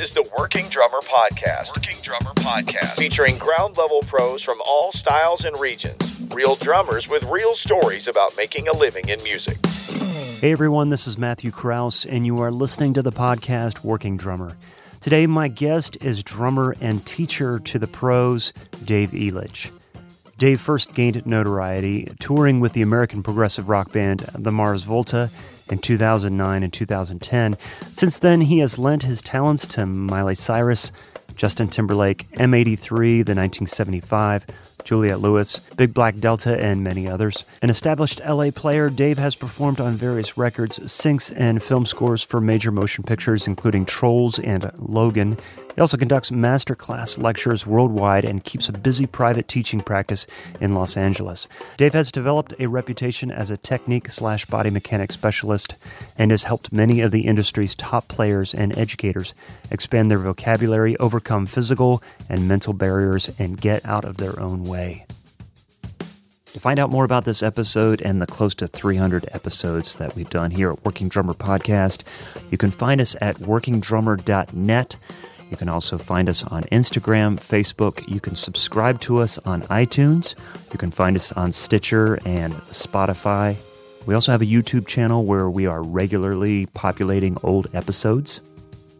is the Working Drummer Podcast. Working Drummer Podcast. Featuring ground level pros from all styles and regions. Real drummers with real stories about making a living in music. Hey everyone, this is Matthew Kraus, and you are listening to the podcast Working Drummer. Today, my guest is drummer and teacher to the pros, Dave Elitch. Dave first gained notoriety touring with the American progressive rock band the Mars Volta in 2009 and 2010. Since then, he has lent his talents to Miley Cyrus, Justin Timberlake, M83, the 1975, Juliette Lewis, Big Black Delta, and many others. An established LA player, Dave has performed on various records, syncs, and film scores for major motion pictures, including Trolls and Logan. He also conducts masterclass lectures worldwide and keeps a busy private teaching practice in Los Angeles. Dave has developed a reputation as a technique slash body mechanic specialist and has helped many of the industry's top players and educators expand their vocabulary, overcome physical and mental barriers, and get out of their own way. To find out more about this episode and the close to 300 episodes that we've done here at Working Drummer Podcast, you can find us at workingdrummer.net. You can also find us on Instagram, Facebook. You can subscribe to us on iTunes. You can find us on Stitcher and Spotify. We also have a YouTube channel where we are regularly populating old episodes.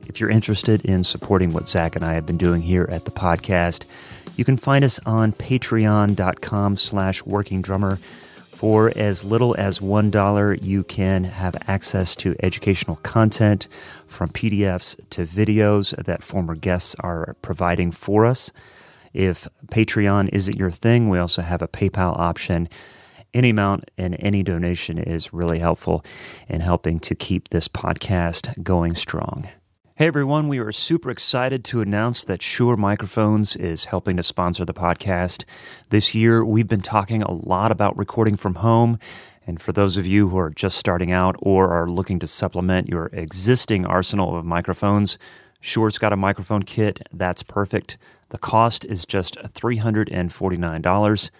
If you're interested in supporting what Zach and I have been doing here at the podcast, you can find us on patreon.com slash working drummer. For as little as $1, you can have access to educational content from PDFs to videos that former guests are providing for us. If Patreon isn't your thing, we also have a PayPal option. Any amount and any donation is really helpful in helping to keep this podcast going strong. Hey everyone, we are super excited to announce that Shure Microphones is helping to sponsor the podcast. This year, we've been talking a lot about recording from home. And for those of you who are just starting out or are looking to supplement your existing arsenal of microphones, Shure's got a microphone kit that's perfect. The cost is just $349.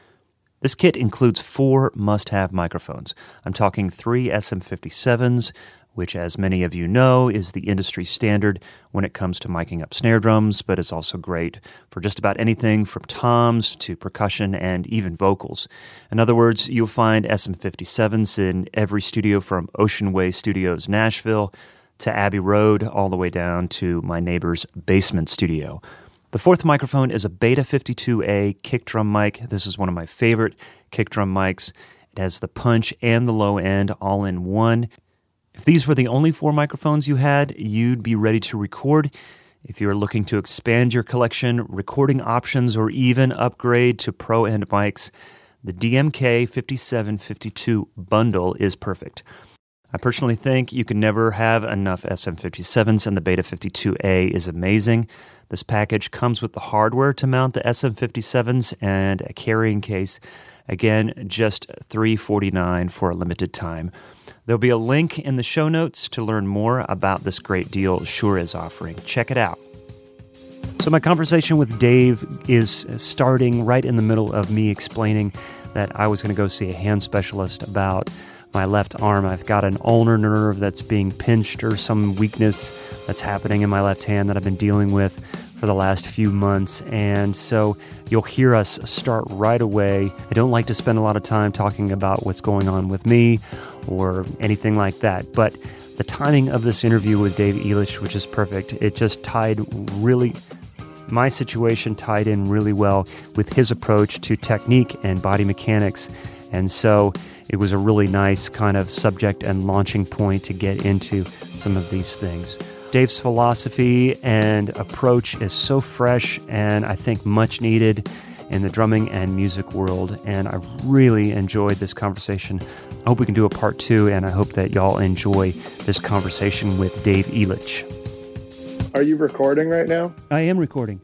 This kit includes four must have microphones. I'm talking three SM57s, which, as many of you know, is the industry standard when it comes to miking up snare drums, but it's also great for just about anything from toms to percussion and even vocals. In other words, you'll find SM57s in every studio from Ocean Way Studios, Nashville, to Abbey Road, all the way down to my neighbor's basement studio. The fourth microphone is a Beta 52A kick drum mic. This is one of my favorite kick drum mics. It has the punch and the low end all in one. If these were the only four microphones you had, you'd be ready to record. If you're looking to expand your collection, recording options, or even upgrade to pro end mics, the DMK 5752 bundle is perfect. I personally think you can never have enough SM57s, and the Beta 52A is amazing. This package comes with the hardware to mount the SM57s and a carrying case. Again, just 349 for a limited time. There'll be a link in the show notes to learn more about this great deal Shure is offering. Check it out. So, my conversation with Dave is starting right in the middle of me explaining that I was going to go see a hand specialist about my left arm. I've got an ulnar nerve that's being pinched or some weakness that's happening in my left hand that I've been dealing with for the last few months. And so you'll hear us start right away. I don't like to spend a lot of time talking about what's going on with me or anything like that. But the timing of this interview with Dave Elitch, which is perfect, it just tied really, my situation tied in really well with his approach to technique and body mechanics. And so it was a really nice kind of subject and launching point to get into some of these things. Dave's philosophy and approach is so fresh and I think much needed in the drumming and music world. And I really enjoyed this conversation. I hope we can do a part two, and I hope that y'all enjoy this conversation with Dave Elitch. Are you recording right now? I am recording.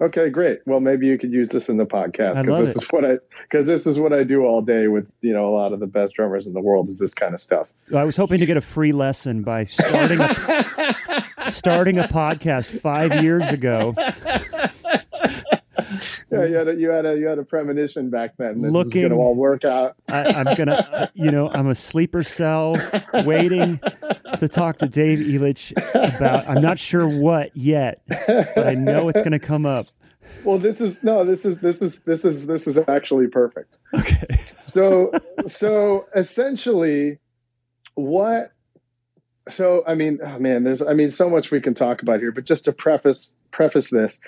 Okay, great. Well, maybe you could use this in the podcast because this it. is what I because this is what I do all day with you know a lot of the best drummers in the world is this kind of stuff. I was hoping to get a free lesson by starting a, starting a podcast five years ago. yeah, you had a, you had a you had a premonition back then. This Looking- going to all work out. I, I'm gonna, you know, I'm a sleeper cell waiting to talk to Dave Elitch about. I'm not sure what yet, but I know it's gonna come up. Well, this is no, this is this is this is this is actually perfect. Okay. So so essentially, what? So I mean, oh man, there's I mean, so much we can talk about here, but just to preface preface this,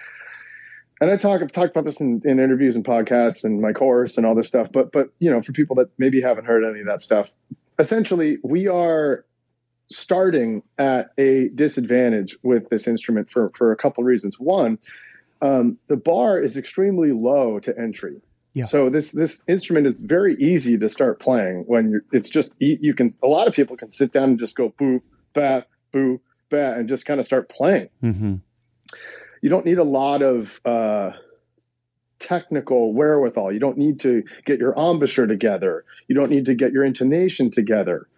and I talk I've talked about this in, in interviews and podcasts and my course and all this stuff. But but you know, for people that maybe haven't heard any of that stuff, essentially, we are starting at a disadvantage with this instrument for for a couple of reasons. One, um, the bar is extremely low to entry. Yeah. So this this instrument is very easy to start playing when you're. It's just you can. A lot of people can sit down and just go boo ba boo ba and just kind of start playing. Mm-hmm. You don't need a lot of uh, technical wherewithal. You don't need to get your embouchure together. You don't need to get your intonation together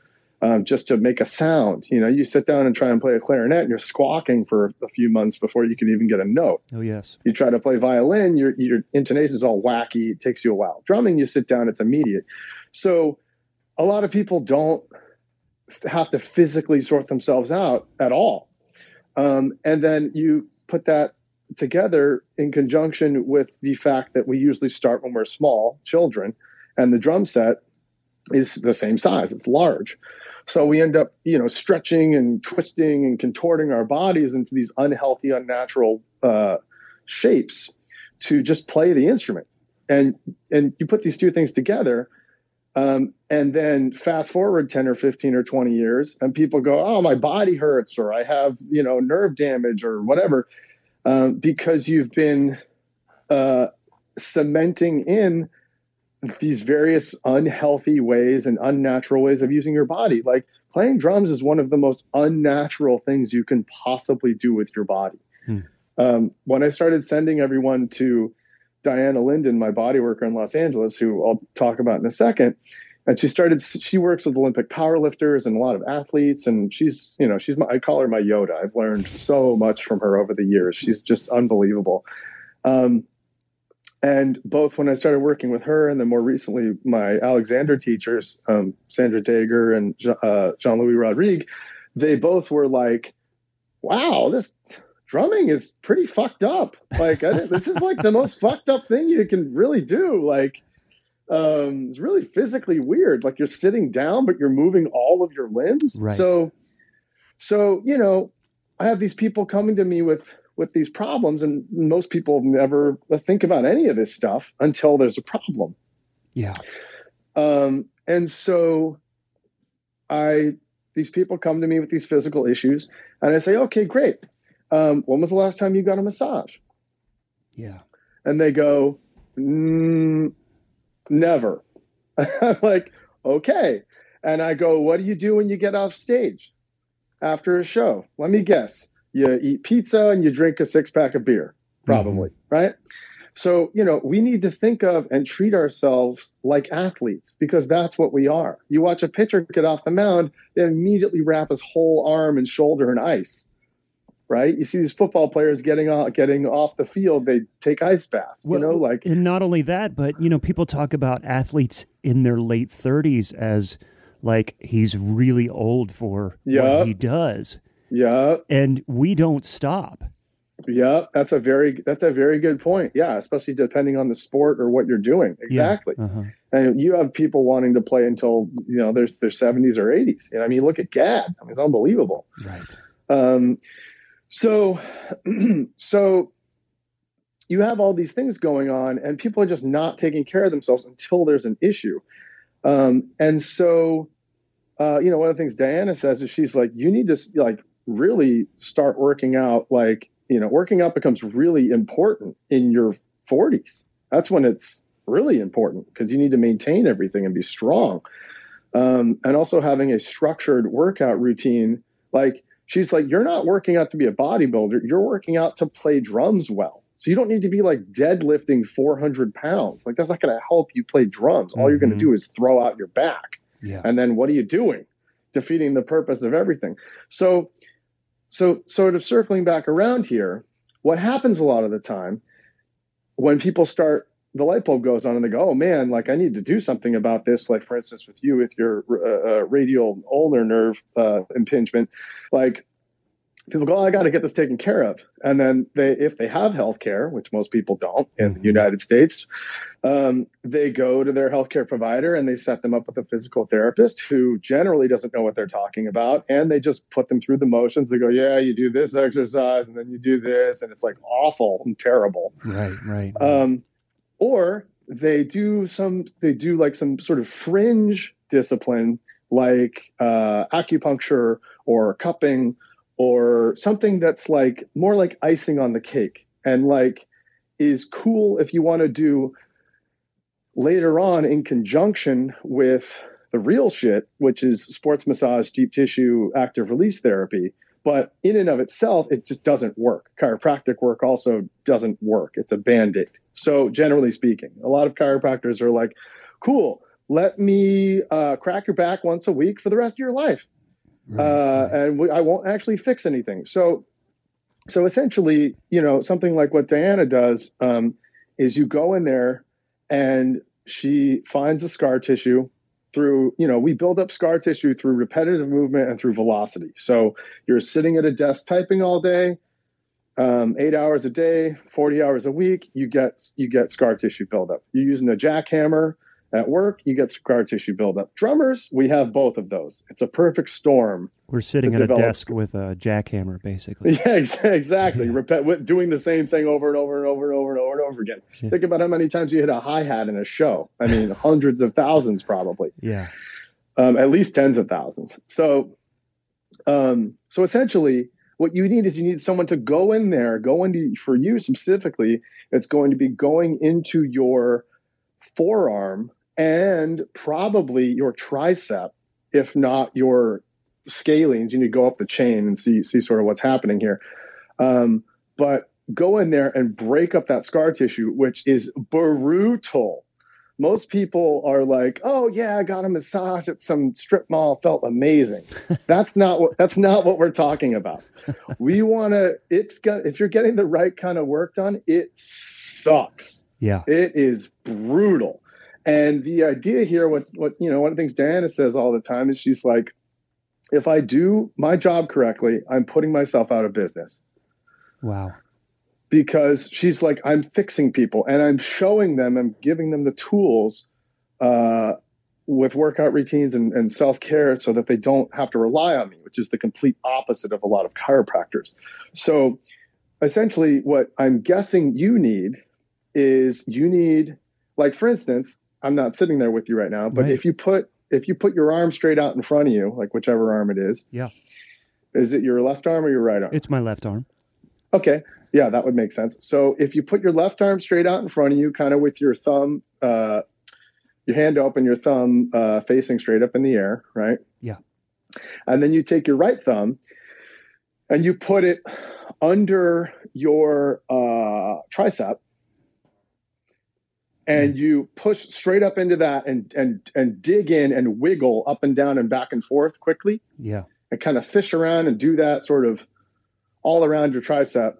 um, just to make a sound. You know, you sit down and try and play a clarinet, and you're squawking for a few months before you can even get a note. Oh yes. You try to play violin, your your intonation is all wacky. It takes you a while. Drumming, you sit down, it's immediate. So, a lot of people don't have to physically sort themselves out at all. Um, and then you put that together in conjunction with the fact that we usually start when we're small children, and the drum set is the same size. It's large. So we end up, you know, stretching and twisting and contorting our bodies into these unhealthy, unnatural uh, shapes to just play the instrument. And and you put these two things together, um, and then fast forward ten or fifteen or twenty years, and people go, "Oh, my body hurts," or "I have you know nerve damage," or whatever, um, because you've been uh, cementing in these various unhealthy ways and unnatural ways of using your body. Like playing drums is one of the most unnatural things you can possibly do with your body. Hmm. Um, when I started sending everyone to Diana Linden, my body worker in Los Angeles, who I'll talk about in a second, and she started. She works with Olympic powerlifters and a lot of athletes, and she's you know she's my, I call her my Yoda. I've learned so much from her over the years. She's just unbelievable. Um, and both when I started working with her, and then more recently my Alexander teachers, um, Sandra Dager and uh, Jean Louis Rodrigue, they both were like, "Wow, this drumming is pretty fucked up. Like, I, this is like the most fucked up thing you can really do. Like, um, it's really physically weird. Like you're sitting down, but you're moving all of your limbs. Right. So, so you know, I have these people coming to me with with these problems, and most people never think about any of this stuff until there's a problem. Yeah. Um, and so I these people come to me with these physical issues, and I say, okay, great. Um, when was the last time you got a massage? Yeah. And they go, mm, never. I'm like, okay. And I go, what do you do when you get off stage after a show? Let me guess. You eat pizza and you drink a six pack of beer, probably, right? So, you know, we need to think of and treat ourselves like athletes because that's what we are. You watch a pitcher get off the mound, they immediately wrap his whole arm and shoulder in ice. Right? You see these football players getting off getting off the field, they take ice baths. Well, you know, like and not only that, but you know, people talk about athletes in their late 30s as like he's really old for Yeah. what he does, yeah, and we don't stop. yeah. That's a very that's a very good point. Yeah, especially depending on the sport or what you're doing. Exactly. Uh-huh. And you have people wanting to play until you know there's their 70s or 80s. You know, I mean, look at Gadd. I mean, it's unbelievable. Right. Um, so, so you have all these things going on, and people are just not taking care of themselves until there's an issue. Um, and so, uh, you know, one of the things Diana says is she's like, you need to like really start working out. Like, you know, working out becomes really important in your 40s. That's when it's really important because you need to maintain everything and be strong. Um, and also having a structured workout routine, like she's like, you're not working out to be a bodybuilder. You're working out to play drums well. So you don't need to be like deadlifting 400 pounds. Like that's not going to help you play drums. All you're going to mm-hmm. do is throw out your back. Yeah. And then what are you doing? Defeating the purpose of everything. So, so sort of circling back around here, what happens a lot of the time when people start the light bulb goes on and they go, oh man, like I need to do something about this. Like for instance, with you, with your uh, uh, radial ulnar nerve uh, impingement, like people go, oh, I got to get this taken care of. And then they, if they have health care, which most people don't in the. United States, um, they go to their healthcare provider and they set them up with a physical therapist who generally doesn't know what they're talking about. And they just put them through the motions. They go, yeah, you do this exercise and then you do this. And it's like awful and terrible. Right, right. right. Um, or they do some, they do like some sort of fringe discipline like uh, acupuncture or cupping or something that's like more like icing on the cake and like is cool if you want to do later on in conjunction with the real shit, which is sports massage, deep tissue, active release therapy. But in and of itself, it just doesn't work. Chiropractic work also doesn't work. It's a band aid. So, generally speaking, a lot of chiropractors are like, cool, let me uh, crack your back once a week for the rest of your life right, uh, right. and we, I won't actually fix anything. So, so essentially, you know, something like what Diana does um, is you go in there and she finds the scar tissue through, you know, we build up scar tissue through repetitive movement and through velocity. So you're sitting at a desk typing all day, um, eight hours a day, 40 hours a week, you get you get scar tissue buildup. You're using a jackhammer at work, you get scar tissue buildup. Drummers, we have both of those. It's a perfect storm. We're sitting at a desk with a jackhammer, basically. Yeah, exactly. Doing the same thing over and over and over and over over again. Yeah. Think about how many times you hit a hi hat in a show. I mean, hundreds of thousands, probably. Yeah. Um, at least tens of thousands. So, um, so essentially, what you need is you need someone to go in there, go into for you specifically. It's going to be going into your forearm and probably your tricep, if not your scalenes. You need to go up the chain and see see sort of what's happening here. Um, but go in there and break up that scar tissue, which is brutal. Most people are like, "Oh yeah, I got a massage at some strip mall, felt amazing." that's not what that's not what we're talking about. we want to. It's got if you're getting the right kind of work done, it sucks. Yeah, it is brutal. And the idea here, what what you know, one of the things Diana says all the time is she's like, if I do my job correctly, I'm putting myself out of business. Wow. Because she's like, I'm fixing people and I'm showing them, I'm giving them the tools uh, with workout routines and, and self care so that they don't have to rely on me, which is the complete opposite of a lot of chiropractors. So essentially, what I'm guessing you need is you need, like, for instance, I'm not sitting there with you right now, but right. if you put if you put your arm straight out in front of you, like whichever arm it is, yeah, is it your left arm or your right arm? It's my left arm. Okay, yeah, that would make sense. So if you put your left arm straight out in front of you, kind of with your thumb, uh, your hand open, your thumb uh, facing straight up in the air, right? Yeah. And then you take your right thumb and you put it under your uh, tricep and mm. you push straight up into that and and and dig in and wiggle up and down and back and forth quickly. Yeah. And kind of fish around and do that sort of all around your tricep.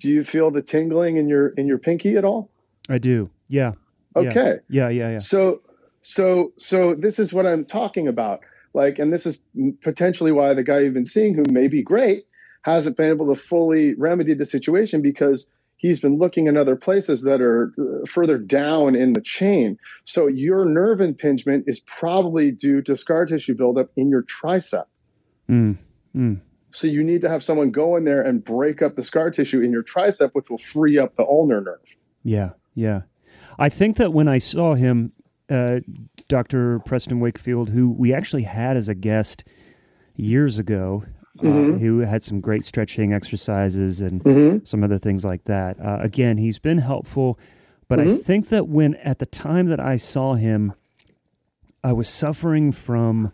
Do you feel the tingling in your in your pinky at all? I do. Yeah. Okay. Yeah, yeah, yeah. So so so this is what I'm talking about. Like and this is potentially why the guy you've been seeing who may be great hasn't been able to fully remedy the situation because he's been looking in other places that are uh, further down in the chain. So your nerve impingement is probably due to scar tissue buildup in your tricep. Mm, mm. So you need to have someone go in there and break up the scar tissue in your tricep, which will free up the ulnar nerve. Yeah, yeah. I think that when I saw him, uh, Dr. Preston Wakefield, who we actually had as a guest years ago, uh, mm-hmm. who had some great stretching exercises and mm-hmm. some other things like that. Uh, again, he's been helpful, but mm-hmm. I think that when at the time that I saw him, I was suffering from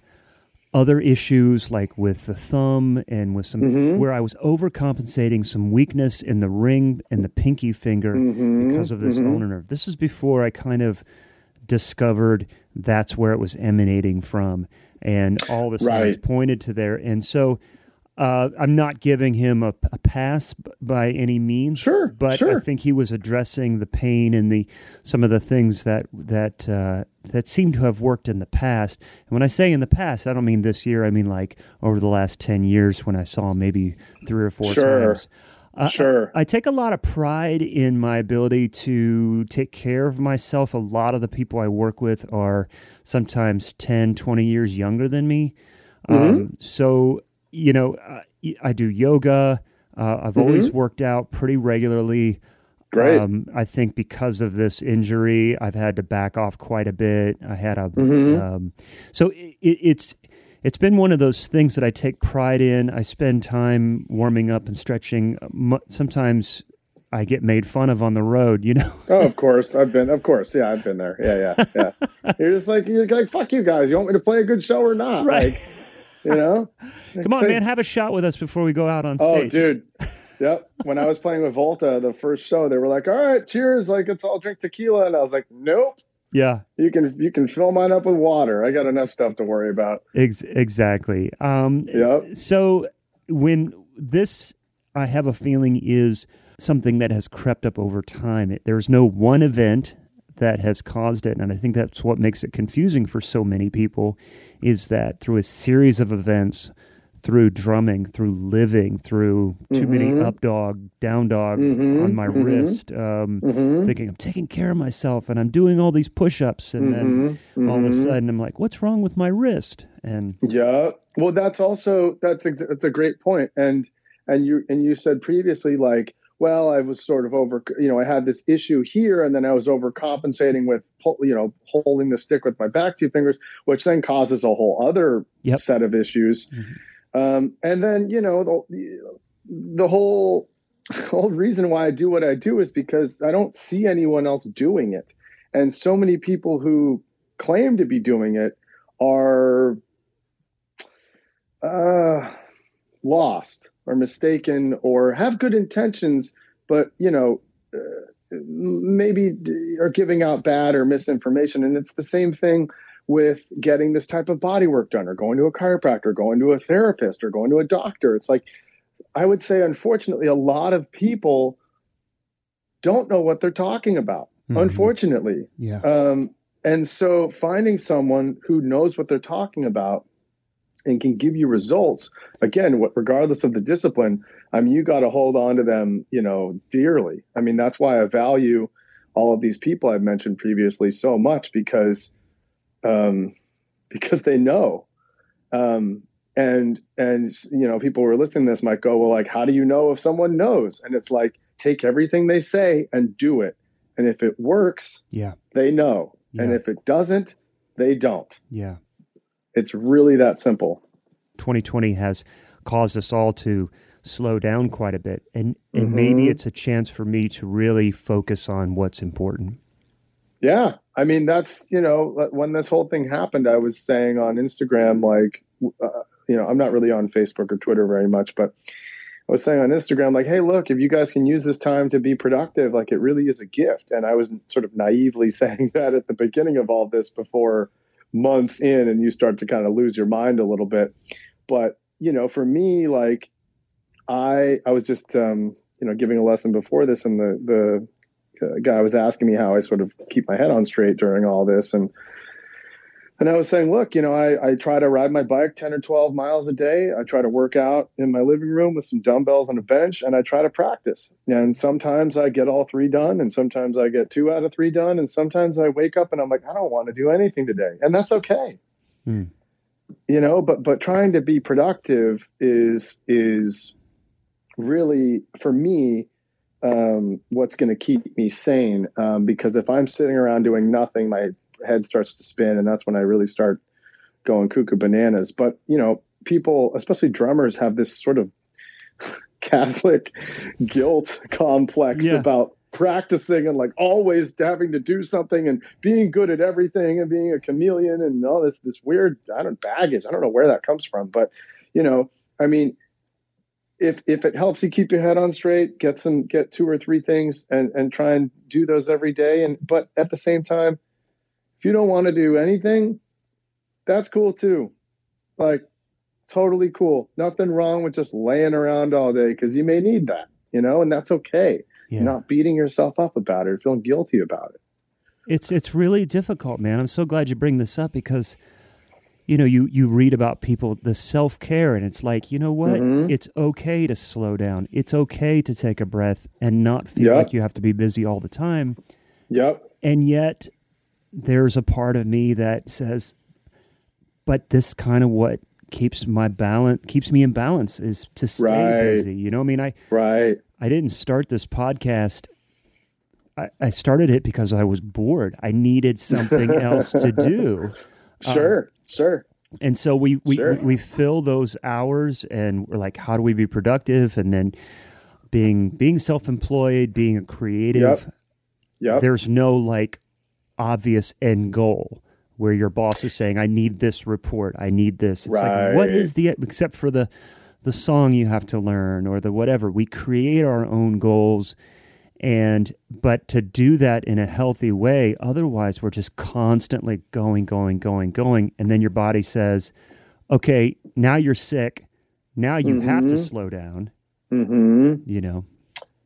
other issues like with the thumb and with some mm-hmm. where I was overcompensating some weakness in the ring and the pinky finger mm-hmm. because of this ulnar nerve. This is before I kind of discovered that's where it was emanating from and all the signs right. pointed to there. And so Uh, I'm not giving him a, a, pass by any means. Sure, but sure. I think he was addressing the pain and the some of the things that that uh, that seem to have worked in the past. And when I say in the past, I don't mean this year. I mean like over the last ten years when I saw him maybe three or four sure. times. Uh, sure. I, I, take a lot of pride in my ability to take care of myself. A lot of the people I work with are sometimes 10, 20 years younger than me. Mm-hmm. Um, so, you know, I, I do yoga. Uh, I've mm-hmm. always worked out pretty regularly. Great. Um, I think because of this injury, I've had to back off quite a bit. I had a, mm-hmm. um, so it, it's, it's been one of those things that I take pride in. I spend time warming up and stretching. Sometimes I get made fun of on the road, you know. oh, of course, I've been. Of course, yeah, I've been there. Yeah, yeah, yeah. you're just like you're like fuck you guys. You want me to play a good show or not? Right. Like, you know. Come on, man. Have a shot with us before we go out on oh, stage. Oh, dude. Yep. When I was playing with Volta, the first show, they were like, "All right, cheers! Like it's all drink tequila," and I was like, "Nope." Yeah. You can you can fill mine up with water. I got enough stuff to worry about. Ex- exactly. Um, yep. So when this, I have a feeling is something that has crept up over time. It, there's no one event that has caused it, and I think that's what makes it confusing for so many people. Is that through a series of events through drumming, through living, through too mm-hmm. many up dog, down dog mm-hmm. on my mm-hmm. wrist, um, mm-hmm. thinking I'm taking care of myself and I'm doing all these push ups. And then mm-hmm. all of a Mm-hmm. sudden I'm like, what's wrong with my wrist? And yeah, well, that's also, that's, that's a great point. And, and you, and you said previously, like, well, I was sort of over, you know, I had this issue here and then I was overcompensating with, you know, holding the stick with my back two fingers, which then causes a whole other yep. set of issues. Um, and then, you know, the, the whole, whole reason why I do what I do is because I don't see anyone else doing it. And so many people who claim to be doing it are uh, lost or mistaken or have good intentions, but, you know, uh, maybe are giving out bad or misinformation. And it's the same thing with getting this type of body work done or going to a chiropractor, going to a therapist or going to a doctor. It's like, I would say, unfortunately, a lot of people don't know what they're talking about, mm-hmm. unfortunately. Yeah. Um, and so finding someone who knows what they're talking about and can give you results, again, what, regardless of the discipline, I mean, you got to hold on to them, you know, dearly. I mean, that's why I value all of these people I've mentioned previously so much because um, because they know. Um, and and you know, people who are listening to this might go, well, like, how do you know if someone knows? And it's like, take everything they say and do it. And if it works, yeah, they know. Yeah. And if it doesn't, they don't. Yeah. It's really that simple. 2020 has caused us all to slow down quite a bit. And and mm-hmm. maybe it's a chance for me to really focus on what's important. Yeah. I mean, that's, you know, when this whole thing happened, I was saying on Instagram, like, uh, you know, I'm not really on Facebook or Twitter very much, but I was saying on Instagram, like, hey, look, if you guys can use this time to be productive, like, it really is a gift. And I was sort of naively saying that at the beginning of all this before months in, and you start to kind of lose your mind a little bit. But, you know, for me, like, I, I was just, um, you know, giving a lesson before this, and the, the, guy was asking me how I sort of keep my head on straight during all this, and and I was saying, look, you know, I, I try to ride my bike ten or twelve miles a day. I try to work out in my living room with some dumbbells on a bench, and I try to practice. And sometimes I get all three done, and sometimes I get two out of three done, and sometimes I wake up and I'm like, I don't want to do anything today, and that's okay. Hmm. You know, but but trying to be productive is is really for me um, what's going to keep me sane. Um, because if I'm sitting around doing nothing, my head starts to spin, and that's when I really start going cuckoo bananas. But you know, people, especially drummers, have this sort of Catholic guilt complex Yeah. about practicing and like always having to do something and being good at everything and being a chameleon and all this this weird I don't baggage. I don't know where that comes from, but you know, I mean, if if it helps you keep your head on straight, get some get two or three things and and try and do those every day. And but at the same time, if you don't want to do anything, that's cool too. Like totally cool. Nothing wrong with just laying around all day because you may need that, you know, and that's okay. Yeah. You're not beating yourself up about it or feeling guilty about it. It's it's really difficult, man. I'm so glad you bring this up because you know, you you read about people the self-care and it's like, you know what? Mhm. It's okay to slow down. It's okay to take a breath and not feel Yep. like you have to be busy all the time. Yep. And yet there's a part of me that says but this kind of what keeps my balance keeps me in balance is to stay Right. busy. You know, what I mean, I Right. I didn't start this podcast. I, I started it because I was bored. I needed something else to do. Sure. Sure. And so we we, Sure. we fill those hours and we're like, how do we be productive? And then being being self employed, being a creative, Yep. there's no like obvious end goal where your boss is saying, I need this report, I need this. It's like what Right. is the except for the the song you have to learn or the whatever. We create our own goals and but to do that in a healthy way, otherwise we're just constantly going, going, going, going. And then your body says, Okay, now you're sick. Now you have to Mhm. slow down, hmm you know.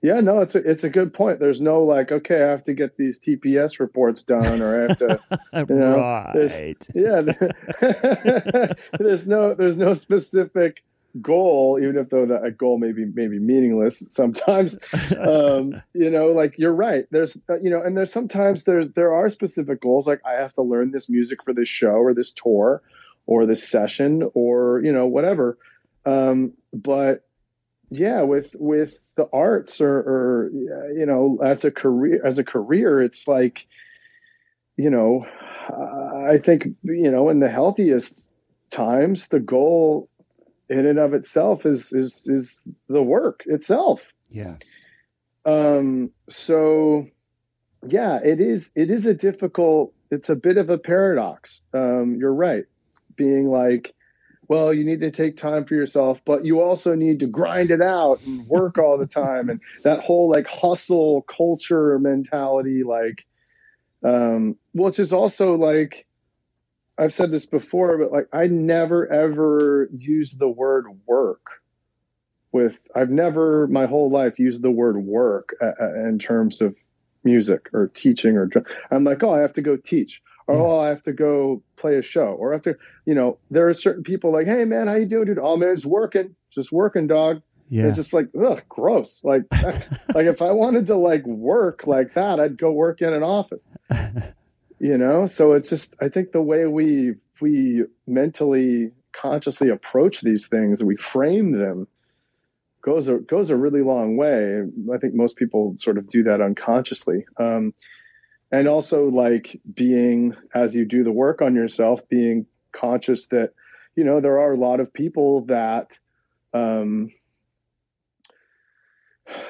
Yeah, no, it's a, it's a good point. There's no like, okay, I have to get these TPS reports done, or I have to, you know, there's- right. yeah. there's no there's no specific goal, even if though that goal may be maybe meaningless sometimes. um, you know, like you're right. There's uh, you know, and there's sometimes there's there are specific goals, like I have to learn this music for this show or this tour or this session or you know whatever. Um, but yeah, with with the arts or, or you know as a career as a career, it's like you know I think you know in the healthiest times the goal in and of itself is is is the work itself. Yeah. um so yeah it is it is a difficult it's a bit of a paradox. Um you're right. Being like well you need to take time for yourself but you also need to grind it out and work all the time. And that whole like hustle culture mentality like um which is also like I've said this before, but like I never ever use the word work with I've never my whole life used the word work uh, uh, in terms of music or teaching or I'm like oh I have to go teach or oh I have to go play a show or I have to you know there are certain people like hey man how you doing dude? Oh man it's working just working dog. Yeah. it's just like ugh gross. Like like if I wanted to like work like that I'd go work in an office you know? So it's just i think the way we we mentally consciously approach these things we frame them goes a goes a really long way. I think most people sort of do that unconsciously. Um and also like being as you do the work on yourself being conscious that you know there are a lot of people that um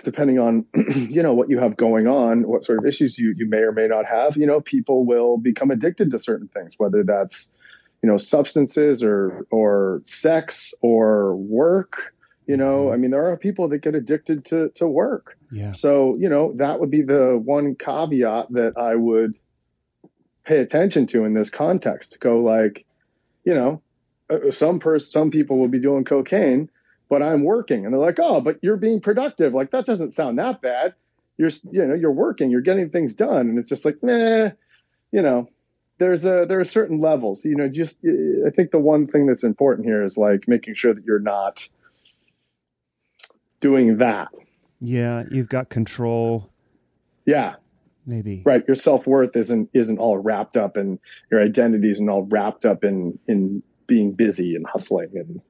depending on you know what you have going on what sort of issues you you may or may not have you know people will become addicted to certain things whether that's you know substances or or sex or work you know? I mean there are people that get addicted to to work. Yeah. so you know that would be the one caveat that i would pay attention to in this context. Go like you know uh, some person some people will be doing cocaine but i'm working. And they're like oh but you're being productive. Like that doesn't sound that bad. You're you know you're working you're getting things done. And it's just like nah you know there's a there are certain levels you know just i think the one thing that's important here is like making sure that you're not doing that. Yeah. You've got control, yeah. Maybe. right your self-worth isn't isn't all wrapped up in your identity isn't all wrapped up in in being busy and hustling and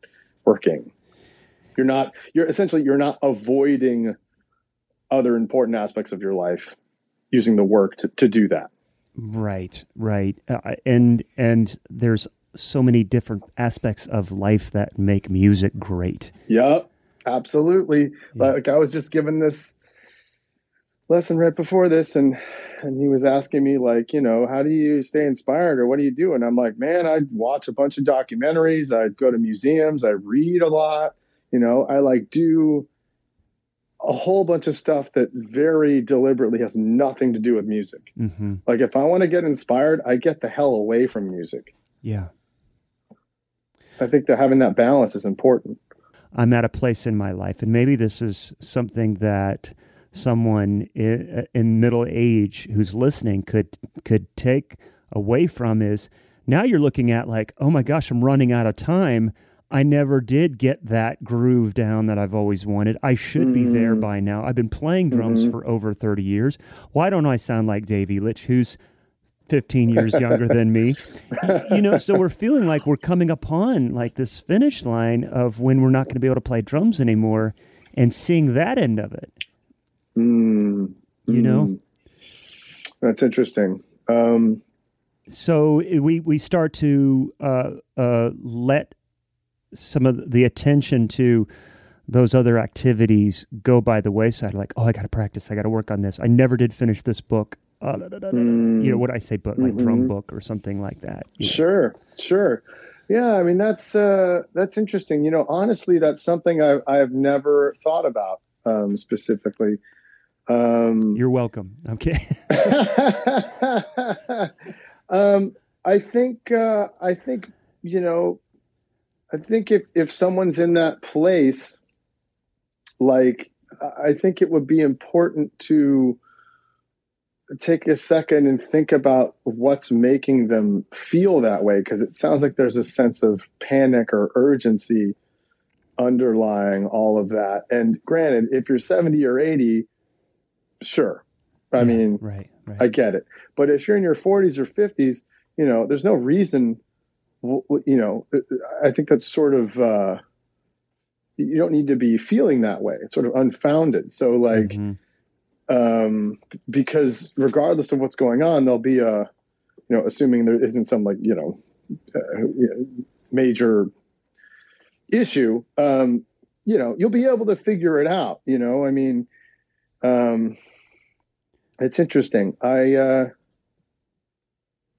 working you're not you're essentially you're not avoiding other important aspects of your life using the work to, to do that. Right, right, uh, and and there's so many different aspects of life that make music great. yep absolutely. Yeah. like i was just given this lesson right before this and and he was asking me like you know how do you stay inspired or what do you do? And i'm like man i'd watch a bunch of documentaries i'd go to museums i read a lot you know i like do a whole bunch of stuff that very deliberately has nothing to do with music hmm like if i want to get inspired i get the hell away from music Yeah. I think that having that balance is important. I'm at a place in my life, and maybe this is something that someone in, in middle age who's listening could could take away from is now you're looking at like, oh my gosh, I'm running out of time. I never did get that groove down that I've always wanted. I should mm-hmm. be there mm. by now. I've been playing drums mm-hmm. for over 30 years. Why don't I sound like Dave Elitch, who's 15 years younger than me? You know, so we're feeling like we're coming upon like this finish line of when we're not going to be able to play drums anymore and seeing that end of it. Mm. You know? Mm. That's interesting. Um, so we we start to uh, uh, let some of the attention to those other activities go by the wayside. Like, oh, I got to practice. I got to work on this. I never did finish this book. Uh, mm. You know what I say, book like mm-hmm. drum book or something like that. Sure, know. sure. Yeah, I mean that's uh, that's interesting. You know, honestly, that's something I've I've never thought about um, specifically. Um, You're welcome. Okay. um, I think uh, I think you know I think if, if someone's in that place, like, I think it would be important to take a second and think about what's making them feel that way because it sounds like there's a sense of panic or urgency underlying all of that. And granted, if you're 70 or 80, sure. I yeah, mean, right, right. I get it. But if you're in your 40s or 50s, you know, there's no reason you know, I think that's sort of uh, you don't need to be feeling that way. It's sort of unfounded. So like, mm-hmm. um, because regardless of what's going on, there'll be a, you know, assuming there isn't some like you know, uh, major issue, um, you know, you'll be able to figure it out. You know, I mean, um, it's interesting. I, uh,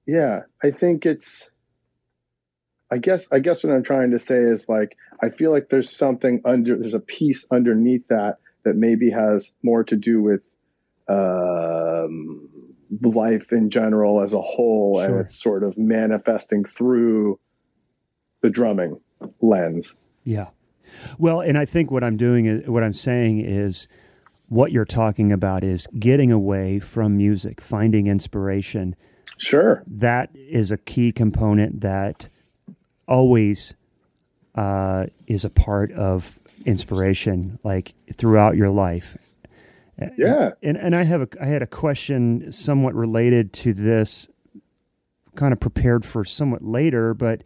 yeah, I think it's I guess I guess what I'm trying to say is like I feel like there's something under there's a piece underneath that that maybe has more to do with um, life in general as a whole, sure. and it's sort of manifesting through the drumming lens. Yeah. Well, and I think what I'm doing is what I'm saying is what you're talking about is getting away from music, finding inspiration. Sure. That is a key component that always uh, is a part of inspiration, like throughout your life. Yeah, and and I have a I had a question somewhat related to this, kind of prepared for somewhat later, but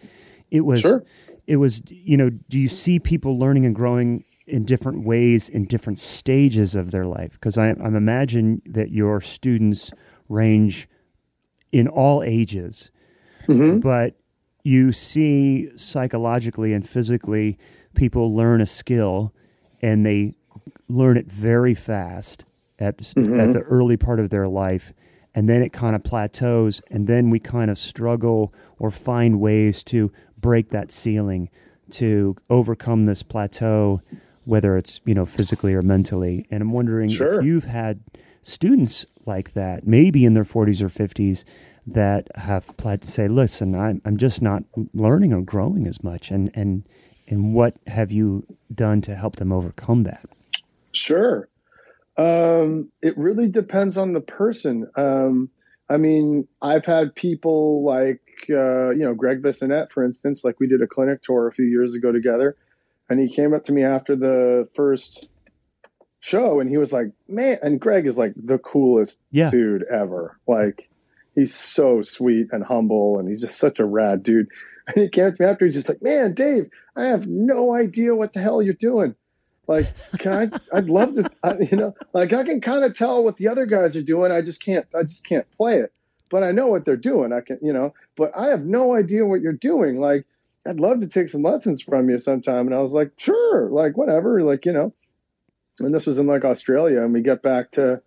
it was sure. it was you know do you see people learning and growing in different ways in different stages of their life? Because I, I'm imagine that your students range in all ages, mm-hmm. but you see psychologically and physically people learn a skill and they learn it very fast at, mm-hmm. at the early part of their life and then it kind of plateaus and then we kind of struggle or find ways to break that ceiling to overcome this plateau whether it's you know physically or mentally and i'm wondering sure. if you've had students like that maybe in their 40s or 50s that have pledged to say, listen, I'm, I'm just not learning or growing as much. And, and, and what have you done to help them overcome that? Sure. Um, it really depends on the person. Um, I mean, I've had people like, uh, you know, Gregg Bissonette, for instance, like we did a clinic tour a few years ago together. And he came up to me after the first show and he was like, man, and Gregg is like the coolest yeah. dude ever. Like, he's so sweet and humble, and he's just such a rad dude. And he came to me after. He's just like, "Man, Dave, I have no idea what the hell you're doing. Like, can I? I'd love to. I, you know, like I can kind of tell what the other guys are doing. I just can't. I just can't play it. But I know what they're doing. I can, you know. But I have no idea what you're doing. Like, I'd love to take some lessons from you sometime. And I was like, sure, like whatever, like you know. And this was in like Australia, and we get back to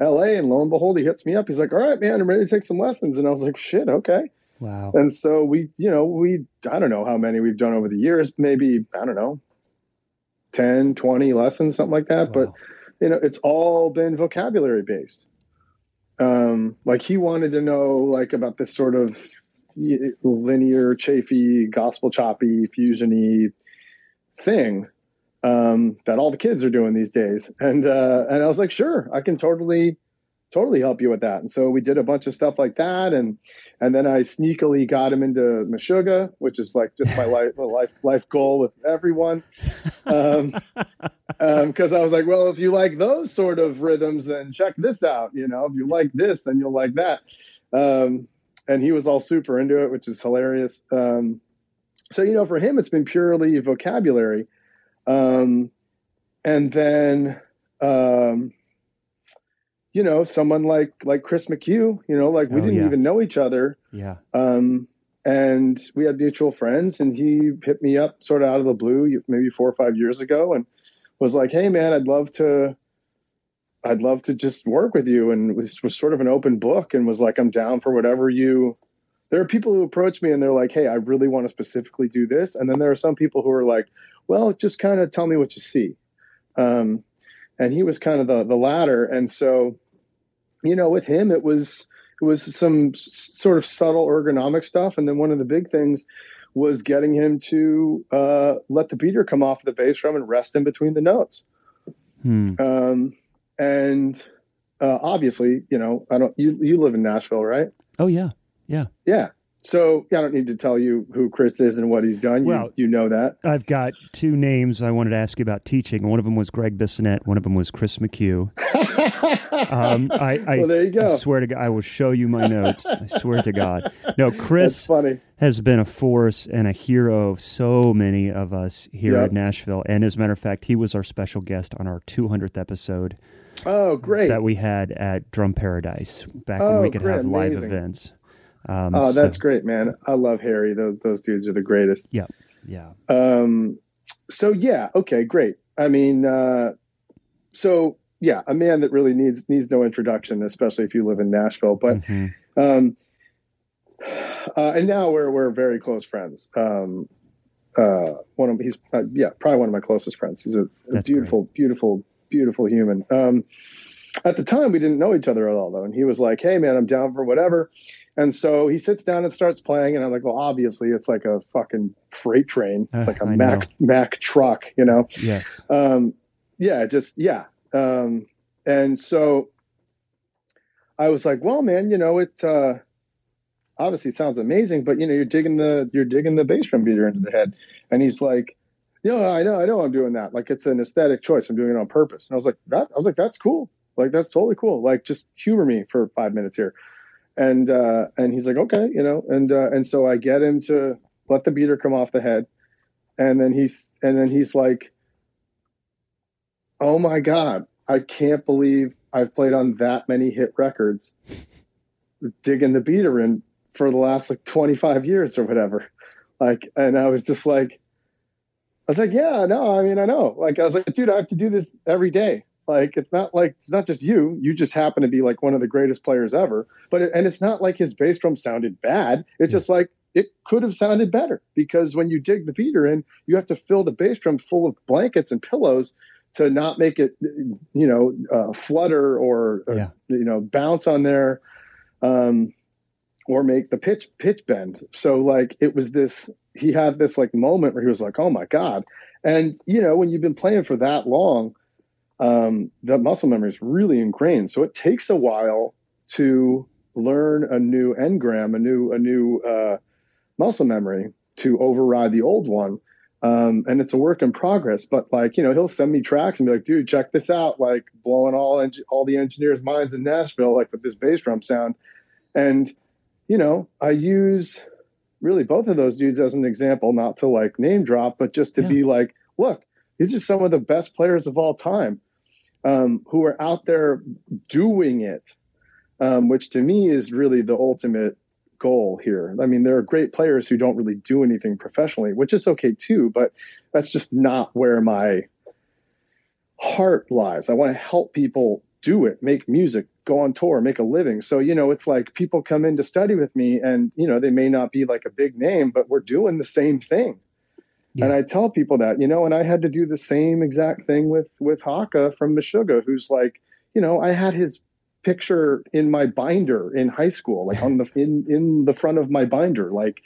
LA, and lo and behold, he hits me up. He's like, "All right, man, I'm ready to take some lessons." And I was like, "Shit, okay." Wow. And so we, you know, we I don't know how many we've done over the years, maybe I don't know, 10, 20 lessons, something like that. Wow. But you know, it's all been vocabulary based. Um, like he wanted to know like about this sort of linear, chafy, gospel choppy, fusiony thing um, that all the kids are doing these days. And uh, and I was like, sure, I can totally totally help you with that. And so we did a bunch of stuff like that, and and then I sneakily got him into Meshuggah, which is like just my life life life goal with everyone. Um, because um, I was like, well, if you like those sort of rhythms, then check this out. You know, if you like this, then you'll like that. Um, and he was all super into it, which is hilarious. Um, so you know, for him, it's been purely vocabulary. Um, and then um, you know, someone like like Chris McHugh, you know, like we oh, didn't yeah. even know each other. Yeah. Um, and we had mutual friends, and he hit me up sort of out of the blue, maybe four or five years ago, and was like, "Hey, man, I'd love to." I'd love to just work with you. And this was sort of an open book and was like, I'm down for whatever you. There are people who approach me and they're like, Hey, I really want to specifically do this. And then there are some people who are like, Well, just kind of tell me what you see. Um, and he was kind of the, the latter. And so you know, with him, it was it was some sort of subtle ergonomic stuff, and then one of the big things was getting him to uh, let the beater come off the bass drum and rest in between the notes. Hmm. Um, and uh, obviously, you know, I don't. You you live in Nashville, right? Oh yeah, yeah, yeah. So I don't need to tell you who Chris is and what he's done. Well, you, you know that. I've got two names I wanted to ask you about teaching. One of them was Gregg Bissonette. One of them was Chris McHugh. um, I, I, well, there you go. I swear to God, I will show you my notes. I swear to God. No, Chris has been a force and a hero of so many of us here yep. at Nashville. And as a matter of fact, he was our special guest on our 200th episode. Oh, great! That we had at Drum Paradise back oh, when we could great, have live amazing. events. Um, oh, that's so, great, man! I love Harry. Those those dudes are the greatest. Yeah, yeah. Um, so yeah, okay, great. I mean, uh, so yeah, a man that really needs needs no introduction, especially if you live in Nashville. But mm-hmm. um, uh, and now we're we're very close friends. Um, uh, one of he's uh, yeah probably one of my closest friends. He's a, a beautiful, great. beautiful, beautiful human. Um, at the time, we didn't know each other at all though, and he was like, "Hey, man, I'm down for whatever." And so he sits down and starts playing, and I'm like, "Well, obviously, it's like a fucking freight train. It's uh, like a I know. Mack truck, you know." Yes. Um, yeah, just yeah, um, and so I was like, well, man, you know, it uh, obviously sounds amazing, but you know, you're digging the you're digging the bass drum beater into the head. And he's like, yeah, I know, I know, I'm doing that. Like it's an aesthetic choice. I'm doing it on purpose. And I was like, that. I was like, that's cool. Like that's totally cool. Like just humor me for five minutes here. And uh, and he's like, okay, you know, and uh, and so I get him to let the beater come off the head, and then he's and then he's like, oh my god, I can't believe I've played on that many hit records, digging the beater in for the last like 25 years or whatever. Like, and I was just like, was like, yeah, no, I mean, I know. Like, I was like, dude, I have to do this every day. Like, it's not like it's not just you. You just happen to be like one of the greatest players ever. But it, and it's not like his bass drum sounded bad. It's just like it could have sounded better because when you dig the beater in, you have to fill the bass drum full of blankets and pillows to not make it, you know, uh, flutter or, or yeah. you know bounce on there, um, or make the pitch pitch bend. So like it was this. He had this like moment where he was like, "Oh my god!" And you know, when you've been playing for that long, um, that muscle memory is really ingrained. So it takes a while to learn a new engram, a new a new uh, muscle memory to override the old one. Um, and it's a work in progress. But like, you know, he'll send me tracks and be like, "Dude, check this out!" Like blowing all all the engineers' minds in Nashville, like with this bass drum sound. And you know, I use really both of those dudes as an example, not to like name drop, but just to yeah. be like, look, these are some of the best players of all time um, who are out there doing it, um, which to me is really the ultimate goal here. I mean, there are great players who don't really do anything professionally, which is okay too, but that's just not where my heart lies. I want to help people do it, make music, go on tour, make a living. So, you know, it's like people come in to study with me and, you know, they may not be like a big name, but we're doing the same thing. Yeah. And I tell people that, you know, and I had to do the same exact thing with with Haake from Meshuggah, who's like, you know, I had his picture in my binder in high school, like on the in in the front of my binder, like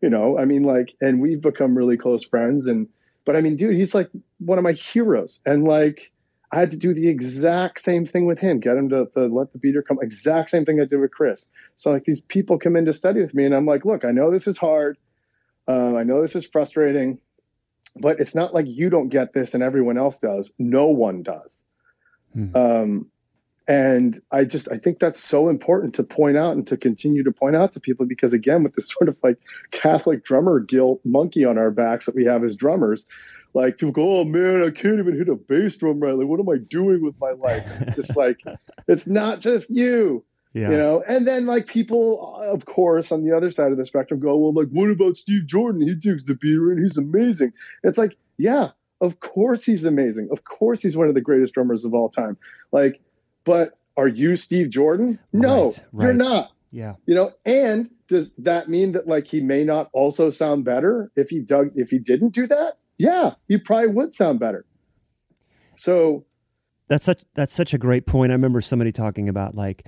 you know, I mean, like, and we've become really close friends. And but I mean, dude, he's like one of my heroes, and like. I had to do the exact same thing with him, get him to, to let the beater come. Exact same thing I did with Chris. So like these people come in to study with me, and I'm like, look, I know this is hard. Um, I know this is frustrating, but it's not like you don't get this and everyone else does. No one does. Hmm. Um, and I just I think that's so important to point out and to continue to point out to people because again, with this sort of like Catholic drummer guilt monkey on our backs that we have as drummers, like people go, "Oh man, I can't even hit a bass drum right. Like, what am I doing with my life?" It's just like it's not just you, yeah. you know. And then like people, uh, of course, on the other side of the spectrum, go, "Well, like, what about Steve Jordan? He digs the beater and he's amazing." It's like, yeah, of course he's amazing. Of course he's one of the greatest drummers of all time. Like, but are you Steve Jordan? No, right, right. you're not. Yeah. You know, and does that mean that like he may not also sound better if he dug if he didn't do that? Yeah, you probably would sound better. So that's such that's such a great point. I remember somebody talking about like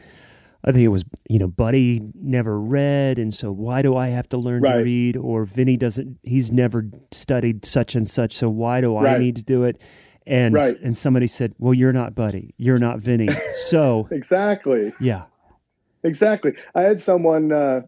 I think it was you know Buddy never read, and so why do I have to learn right. to read? Or Vinny doesn't he's never studied such and such, so why do right. I need to do it? And right. and somebody said, well, you're not Buddy, you're not Vinny, so exactly, yeah, exactly. I had someone. Uh,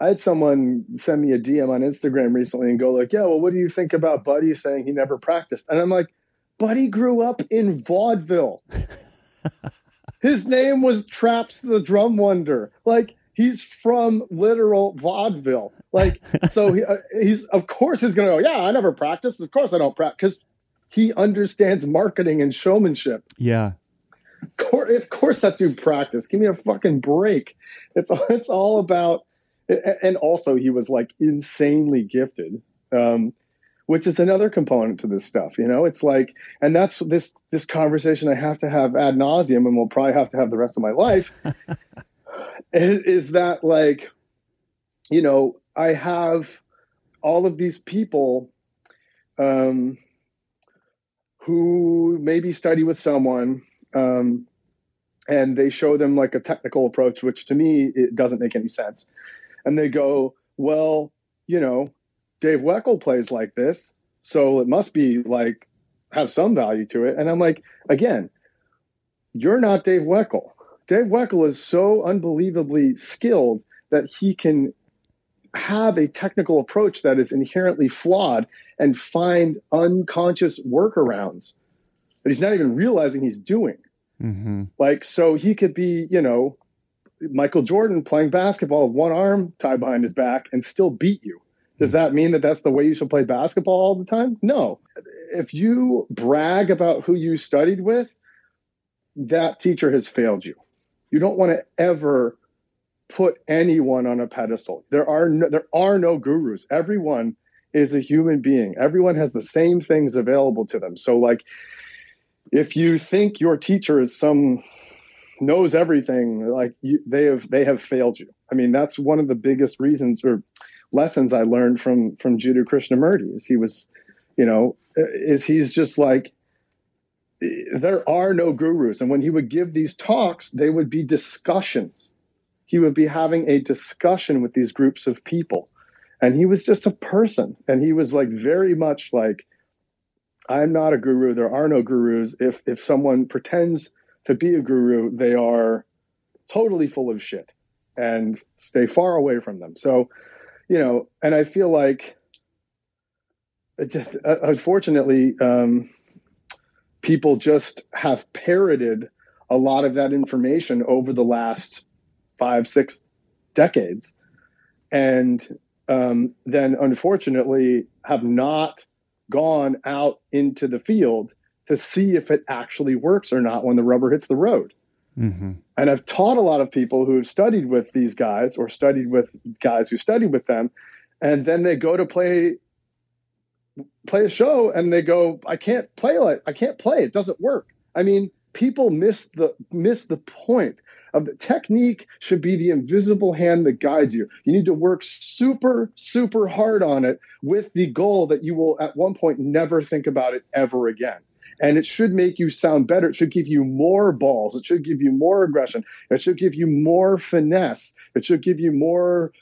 I had someone send me a DM on Instagram recently and go like, "Yeah, well, what do you think about Buddy saying he never practiced?" And I'm like, "Buddy grew up in vaudeville. His name was Traps the Drum Wonder. Like he's from literal vaudeville. Like so, he, uh, he's of course he's gonna go, "Yeah, I never practiced. Of course I don't practice." Because he understands marketing and showmanship. Yeah. Of course, that dude practice. Give me a fucking break. It's it's all about and also he was like insanely gifted um, which is another component to this stuff you know? It's like and that's this this conversation i have to have ad nauseum and we'll probably have to have the rest of my life is, is that like you know i have all of these people um, who maybe study with someone um, and they show them like a technical approach which to me it doesn't make any sense and they go, well, you know, Dave Weckl plays like this, so it must be like have some value to it. And I'm like, again, you're not Dave Weckl. Dave Weckl is so unbelievably skilled that he can have a technical approach that is inherently flawed and find unconscious workarounds that he's not even realizing he's doing. Mm-hmm. Like, so he could be, you know, Michael Jordan playing basketball with one arm tied behind his back and still beat you. Does hmm. that mean that that's the way you should play basketball all the time? No. If you brag about who you studied with, that teacher has failed you. You don't want to ever put anyone on a pedestal. There are no, there are no gurus. Everyone is a human being. Everyone has the same things available to them. So like if you think your teacher is some knows everything like you, they have they have failed you. I mean that's one of the biggest reasons or lessons i learned from from jiddu krishnamurti is he was you know is he's just like there are no gurus. And when he would give these talks they would be discussions. He would be having a discussion with these groups of people. And he was just a person. And he was like very much like i'm not a guru. There are no gurus. If if someone pretends to be a guru, they are totally full of shit and stay far away from them. So, you know, and I feel like it just, uh, unfortunately, um, people just have parroted a lot of that information over the last five, six decades. And um, then unfortunately have not gone out into the field to see if it actually works or not when the rubber hits the road. Mm-hmm. And I've taught a lot of people who have studied with these guys or studied with guys who studied with them, and then they go to play play a show and they go, I can't play like I can't play. It doesn't work. I mean, people miss the miss the point of the technique should be the invisible hand that guides you. You need to work super, super hard on it with the goal that you will at one point never think about it ever again. And it should make you sound better. It should give you more balls. It should give you more aggression. It should give you more finesse. It should give you more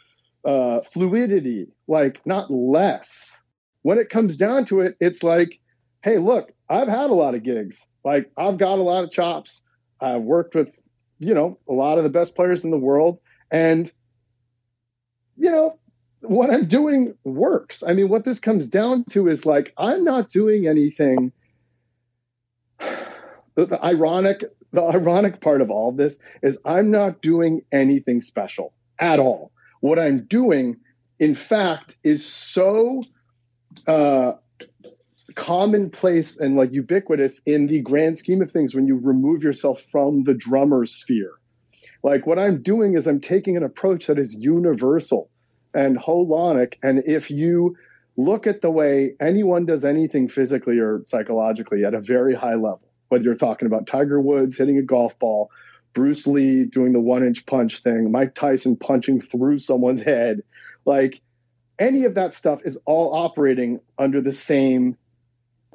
uh, fluidity, like not less. When it comes down to it, it's like, hey, look, I've had a lot of gigs. Like I've got a lot of chops. I've worked with, you know, a lot of the best players in the world, and you know, what I'm doing works. I mean, what this comes down to is like I'm not doing anything. The, the ironic, the ironic part of all of this is I'm not doing anything special at all. What I'm doing, in fact, is so uh, commonplace and like ubiquitous in the grand scheme of things when you remove yourself from the drummer sphere. Like what I'm doing is I'm taking an approach that is universal and holonic. And if you look at the way anyone does anything physically or psychologically at a very high level, whether you're talking about Tiger Woods hitting a golf ball, Bruce Lee doing the one inch punch thing, Mike Tyson punching through someone's head, like any of that stuff is all operating under the same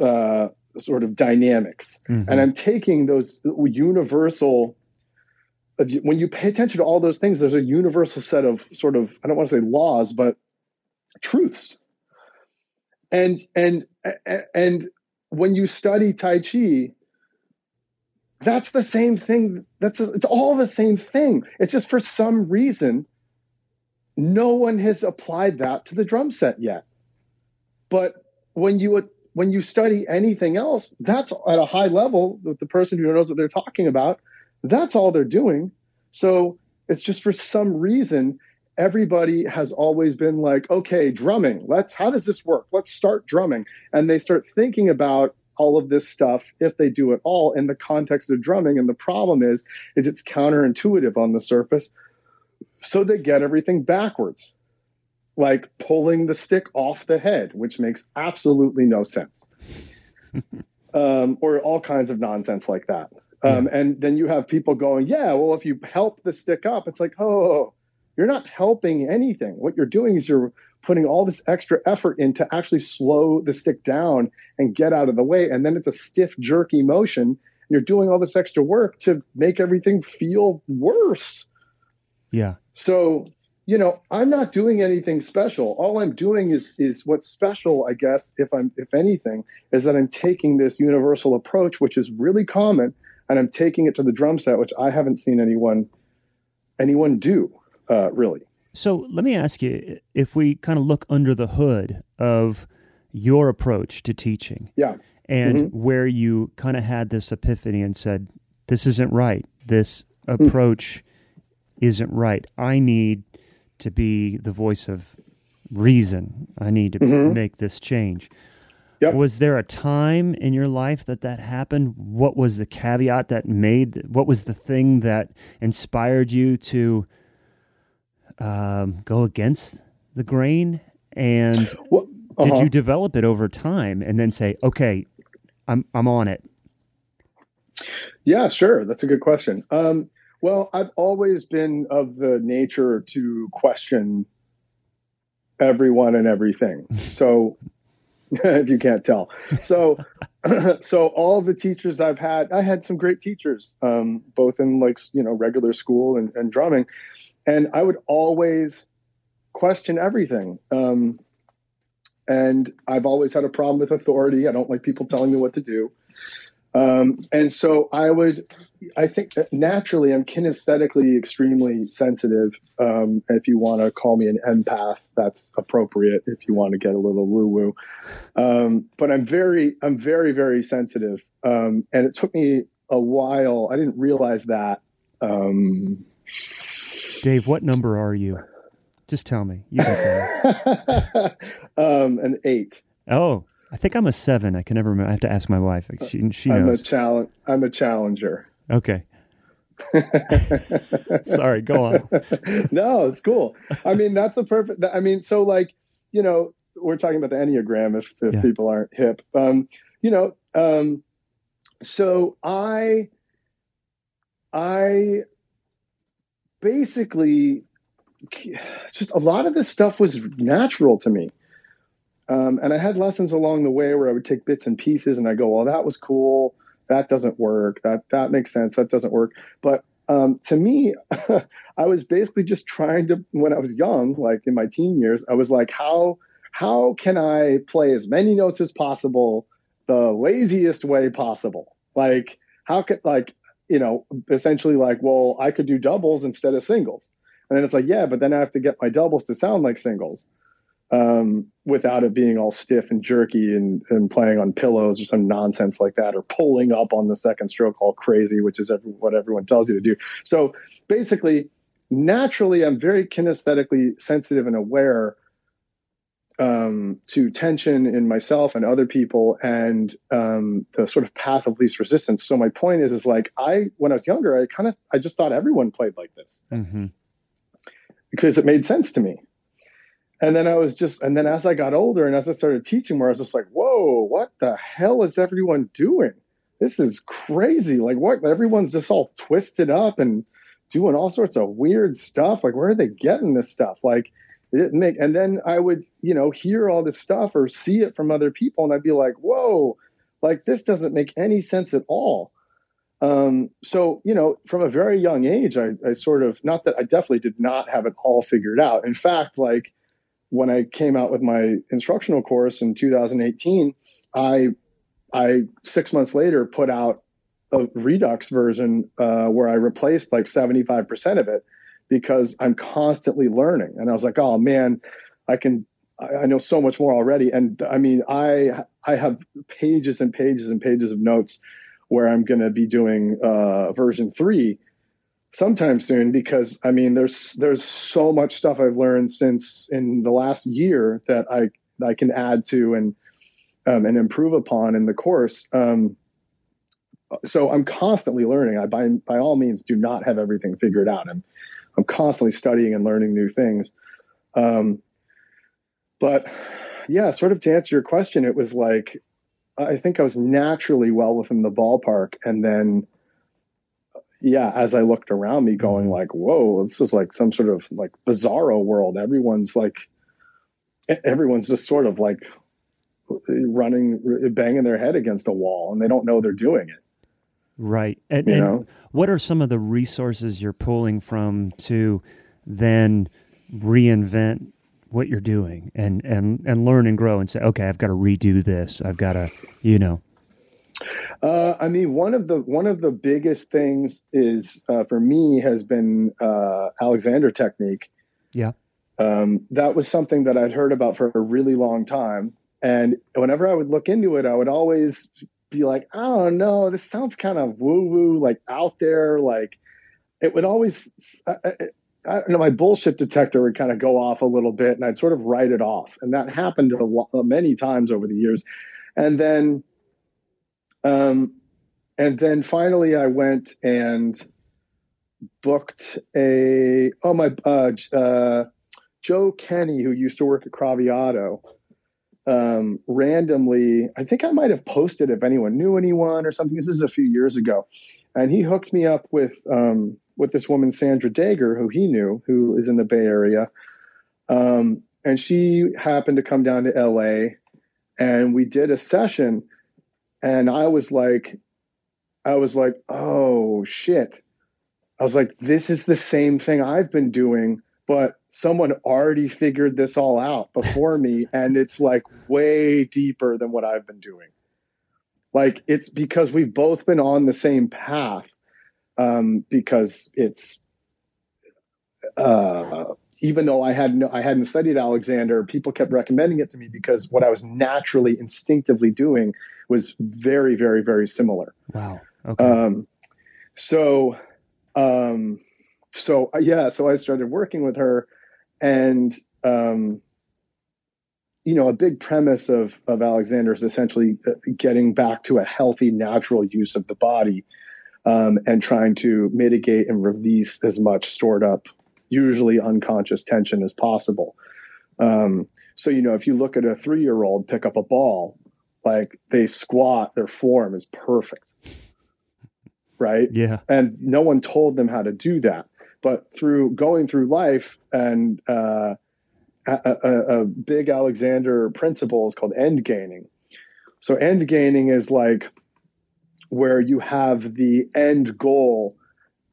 uh, sort of dynamics. Mm-hmm. And I'm taking those universal when you pay attention to all those things, there's a universal set of sort of I don't want to say laws, but truths. And and and when you study Tai Chi, that's the same thing. That's it's all the same thing. It's just for some reason, no one has applied that to the drum set yet. But when you when you study anything else, that's at a high level with the person who knows what they're talking about that's all they're doing. So it's just for some reason, everybody has always been like, okay, drumming, let's, how does this work? Let's start drumming. And they start thinking about all of this stuff if they do it all. In the context of drumming and the problem is is it's counterintuitive on the surface. So they get everything backwards like pulling the stick off the head which makes absolutely no sense. Um, or all kinds of nonsense like that. Um, And then you have people going, yeah, well, if you help the stick up, it's like, oh, you're not helping anything. What you're doing is you're putting all this extra effort in to actually slow the stick down and get out of the way. And then it's a stiff, jerky motion. And you're doing all this extra work to make everything feel worse. Yeah. So, you know, I'm not doing anything special. All I'm doing is is what's special, I guess, if I'm if anything, is that I'm taking this universal approach, which is really common and I'm taking it to the drum set, which I haven't seen anyone anyone do uh, really. So let me ask you: if we kind of look under the hood of your approach to teaching, yeah, and mm-hmm. where you kind of had this epiphany and said, "This isn't right. This mm. approach isn't right. I need to be the voice of reason. I need to mm-hmm. make this change." Yep. Was there a time in your life that that happened? What was the caveat that made? What was the thing that inspired you to um, go against the grain? And well, uh-huh. did you develop it over time and then say, "Okay, I'm I'm on it"? Yeah, sure. That's a good question. Um, well, I've always been of the nature to question everyone and everything. So if you can't tell. So, so all the teachers I've had, I had some great teachers, um, both in like you know regular school and, and drumming, and I would always question everything. Um, and I've always had a problem with authority. I don't like people telling me what to do. Um, and so I would, I think naturally I'm kinesthetically extremely sensitive. Um, if you want to call me an empath, that's appropriate. If you want to get a little woo woo, um, but I'm very, I'm very, very sensitive. Um, and it took me a while. I didn't realize that. Um, Dave, what number are you? Just tell me. You can me. Um, an eight. Oh, I think I'm a seven. I can never remember. I have to ask my wife. She she knows. I'm a challenge. I'm a challenger. Okay. Sorry, go on. no, it's cool. I mean, that's a perfect. I mean, so like, you know, we're talking about the enneagram. If, if yeah. people aren't hip, um, you know, um, so I, I basically just a lot of this stuff was natural to me. Um, and I had lessons along the way where I would take bits and pieces and I go, well, that was cool. That doesn't work. That that makes sense. That doesn't work. But um, to me, I was basically just trying to when I was young, like in my teen years, I was like, how how can I play as many notes as possible the laziest way possible? Like how could like you know essentially like well I could do doubles instead of singles, and then it's like yeah, but then I have to get my doubles to sound like singles um, without it being all stiff and jerky and, and playing on pillows or some nonsense like that, or pulling up on the second stroke all crazy, which is every, what everyone tells you to do. So basically, naturally, I'm very kinesthetically sensitive and aware um, to tension in myself and other people and um, the sort of path of least resistance. So my point is, is like I, when I was younger, I kind of, I just thought everyone played like this mm-hmm. because it made sense to me and then I was just, and then as I got older and as I started teaching more, I was just like, whoa, what the hell is everyone doing? This is crazy. Like, what? Everyone's just all twisted up and doing all sorts of weird stuff. Like, where are they getting this stuff? Like, it didn't make, and then I would, you know, hear all this stuff or see it from other people, and I'd be like, whoa, like, this doesn't make any sense at all. Um, so, you know, from a very young age, I, I sort of, not that I definitely did not have it all figured out. In fact, like, when I came out with my instructional course in 2018, I I six months later put out a Redux version uh, where I replaced like 75% of it because I'm constantly learning. And I was like, oh man, I can I, I know so much more already. And I mean, I I have pages and pages and pages of notes where I'm going to be doing uh, version three sometime soon because I mean there's there's so much stuff I've learned since in the last year that I I can add to and um, and improve upon in the course. Um, so I'm constantly learning. I by by all means do not have everything figured out. I'm I'm constantly studying and learning new things. Um, but yeah, sort of to answer your question, it was like I think I was naturally well within the ballpark, and then yeah, as I looked around me, going mm-hmm. like, "Whoa, this is like some sort of like bizarro world." Everyone's like, everyone's just sort of like running, banging their head against a wall, and they don't know they're doing it. Right. And, and what are some of the resources you're pulling from to then reinvent what you're doing and and and learn and grow and say, okay, I've got to redo this. I've got to, you know. Uh, I mean, one of the one of the biggest things is uh, for me has been uh, Alexander technique. Yeah, um, that was something that I'd heard about for a really long time, and whenever I would look into it, I would always be like, "I don't know, this sounds kind of woo woo, like out there." Like it would always, I, I, I don't know, my bullshit detector would kind of go off a little bit, and I'd sort of write it off, and that happened a lot, many times over the years, and then um, and then finally, I went and booked a oh my uh, uh, Joe Kenny, who used to work at Craviotto, um, randomly. I think I might have posted if anyone knew anyone or something. This is a few years ago, and he hooked me up with um, with this woman Sandra Dager, who he knew, who is in the Bay Area, um, and she happened to come down to L.A. and we did a session and I was like, I was like, oh shit. I was like, this is the same thing I've been doing, but someone already figured this all out before me. And it's like way deeper than what I've been doing. Like it's because we've both been on the same path. Um, because it's uh even though I had no, I hadn't studied Alexander, people kept recommending it to me because what I was naturally instinctively doing was very, very, very similar. Wow. Okay. Um, so, um, so uh, yeah, so I started working with her, and um, you know, a big premise of of Alexander is essentially uh, getting back to a healthy, natural use of the body, um, and trying to mitigate and release as much stored up usually unconscious tension as possible. Um, so, you know, if you look at a three year old pick up a ball, like they squat, their form is perfect. Right. Yeah. And no one told them how to do that. But through going through life and, uh, a, a, a big Alexander principle is called end gaining. So end gaining is like where you have the end goal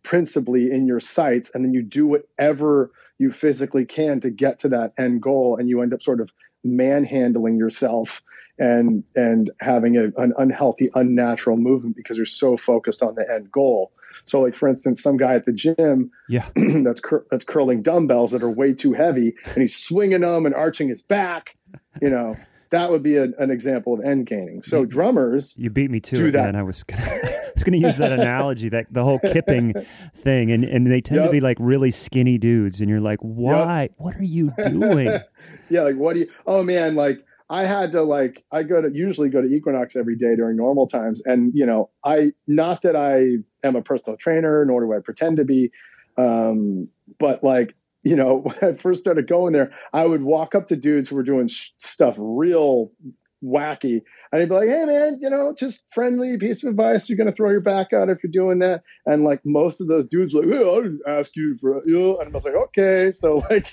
principally in your sights, and then you do whatever you physically can to get to that end goal, and you end up sort of manhandling yourself and and having a, an unhealthy, unnatural movement because you're so focused on the end goal. So, like for instance, some guy at the gym, yeah, that's cur- that's curling dumbbells that are way too heavy, and he's swinging them and arching his back. You know, that would be a, an example of end gaining. So drummers, you beat me to it, that. man. I was gonna, I was going to use that analogy, that the whole kipping thing, and and they tend yep. to be like really skinny dudes, and you're like, why? Yep. What are you doing? yeah, like what do you? Oh man, like I had to like I go to usually go to Equinox every day during normal times, and you know I not that I am a personal trainer, nor do I pretend to be, um, but like you know when I first started going there, I would walk up to dudes who were doing sh- stuff real wacky. And he'd be like, hey, man, you know, just friendly piece of advice. You're going to throw your back out if you're doing that. And like most of those dudes, like, hey, I didn't ask you for, you know, and I was like, okay. So like,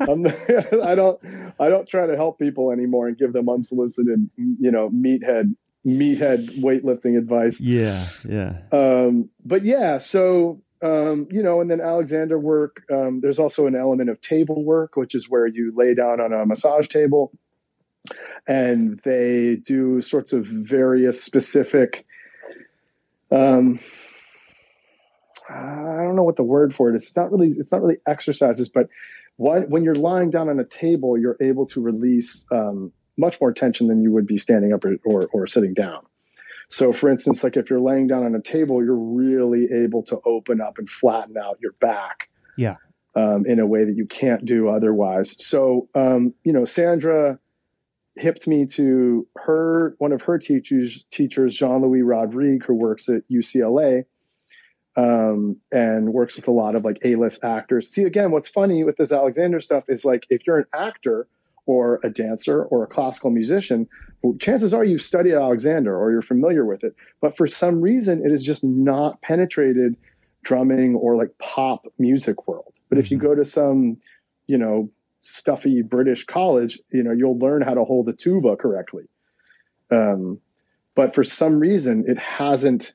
I'm, I don't, I don't try to help people anymore and give them unsolicited, you know, meathead, meathead weightlifting advice. Yeah. Yeah. Um, but yeah, so, um, you know, and then Alexander work, um, there's also an element of table work, which is where you lay down on a massage table and they do sorts of various specific um, I don't know what the word for it is. It's not really it's not really exercises, but what, when you're lying down on a table, you're able to release um, much more tension than you would be standing up or, or, or sitting down. So, for instance, like if you're laying down on a table, you're really able to open up and flatten out your back. Yeah. Um, in a way that you can't do otherwise. So, um, you know, Sandra hipped me to her one of her teachers teachers jean-louis rodrigue who works at ucla um, and works with a lot of like a-list actors see again what's funny with this alexander stuff is like if you're an actor or a dancer or a classical musician well, chances are you've studied alexander or you're familiar with it but for some reason it is just not penetrated drumming or like pop music world but if you mm-hmm. go to some you know stuffy British college, you know, you'll learn how to hold a tuba correctly. Um, but for some reason, it hasn't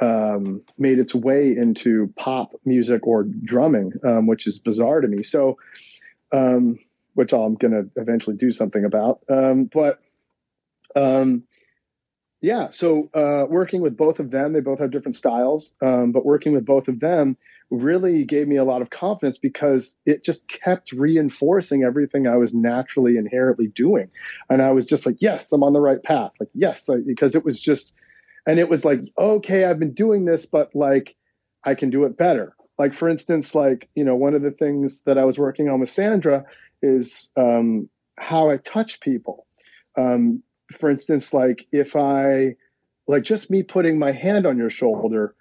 um, made its way into pop music or drumming, um, which is bizarre to me. So, um, which I'm going to eventually do something about. Um, but um, yeah, so uh, working with both of them, they both have different styles, but working with both of them, really gave me a lot of confidence because it just kept reinforcing everything I was naturally inherently doing. And I was just like, yes, I'm on the right path. Like, yes, because it was just, and it was like, okay, I've been doing this, but like, I can do it better. Like, for instance, like, you know, one of the things that I was working on with Sandra is um, how I touch people. Um, for instance, like, if I, like, just me putting my hand on your shoulder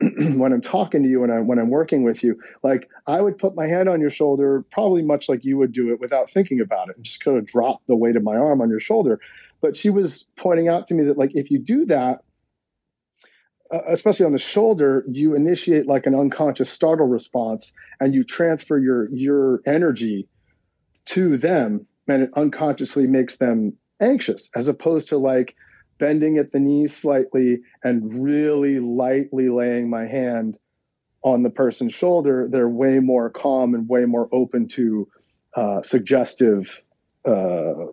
when I'm talking to you and I, when I'm working with you, like I would put my hand on your shoulder, probably much like you would do it without thinking about it and just kind of drop the weight of my arm on your shoulder. But she was pointing out to me that like, if you do that, uh, especially on the shoulder, you initiate like an unconscious startle response and you transfer your, your energy to them and it unconsciously makes them anxious as opposed to like, bending at the knees slightly and really lightly laying my hand on the person's shoulder, they're way more calm and way more open to uh, suggestive uh,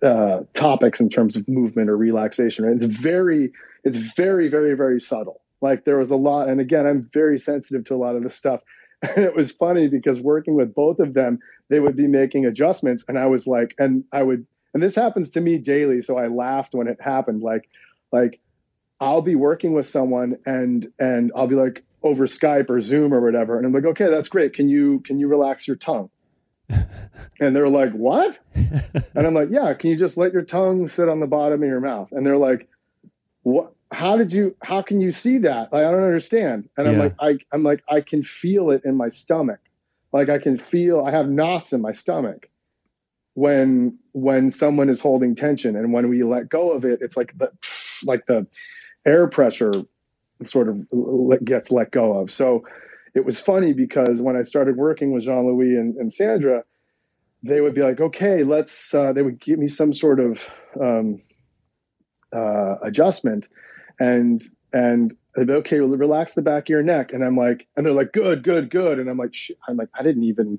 uh, topics in terms of movement or relaxation. Right? It's very, it's very, very, very subtle. Like there was a lot, and again, I'm very sensitive to a lot of this stuff. And it was funny because working with both of them, they would be making adjustments, and I was like, and I would and this happens to me daily so i laughed when it happened like like i'll be working with someone and and i'll be like over skype or zoom or whatever and i'm like okay that's great. Can you can you relax your tongue? And they're like what? And i'm like yeah can you just let your tongue sit on the bottom of your mouth? And they're like what how did you how can you see that? Like, i don't understand. And i'm like I, i'm like i can feel it in my stomach. Like i can feel i have knots in my stomach when when someone is holding tension. And when we let go of it it's like the like the air pressure sort of gets let go of. So it was funny because when I started working with Jean Louis and, and Sandra, they would be like, okay, let's, uh, they would give me some sort of um, uh, adjustment. And, and they'd be, okay, relax the back of your neck. And I'm like, and they're like, good, good, good. And I'm like, I'm like, I didn't even,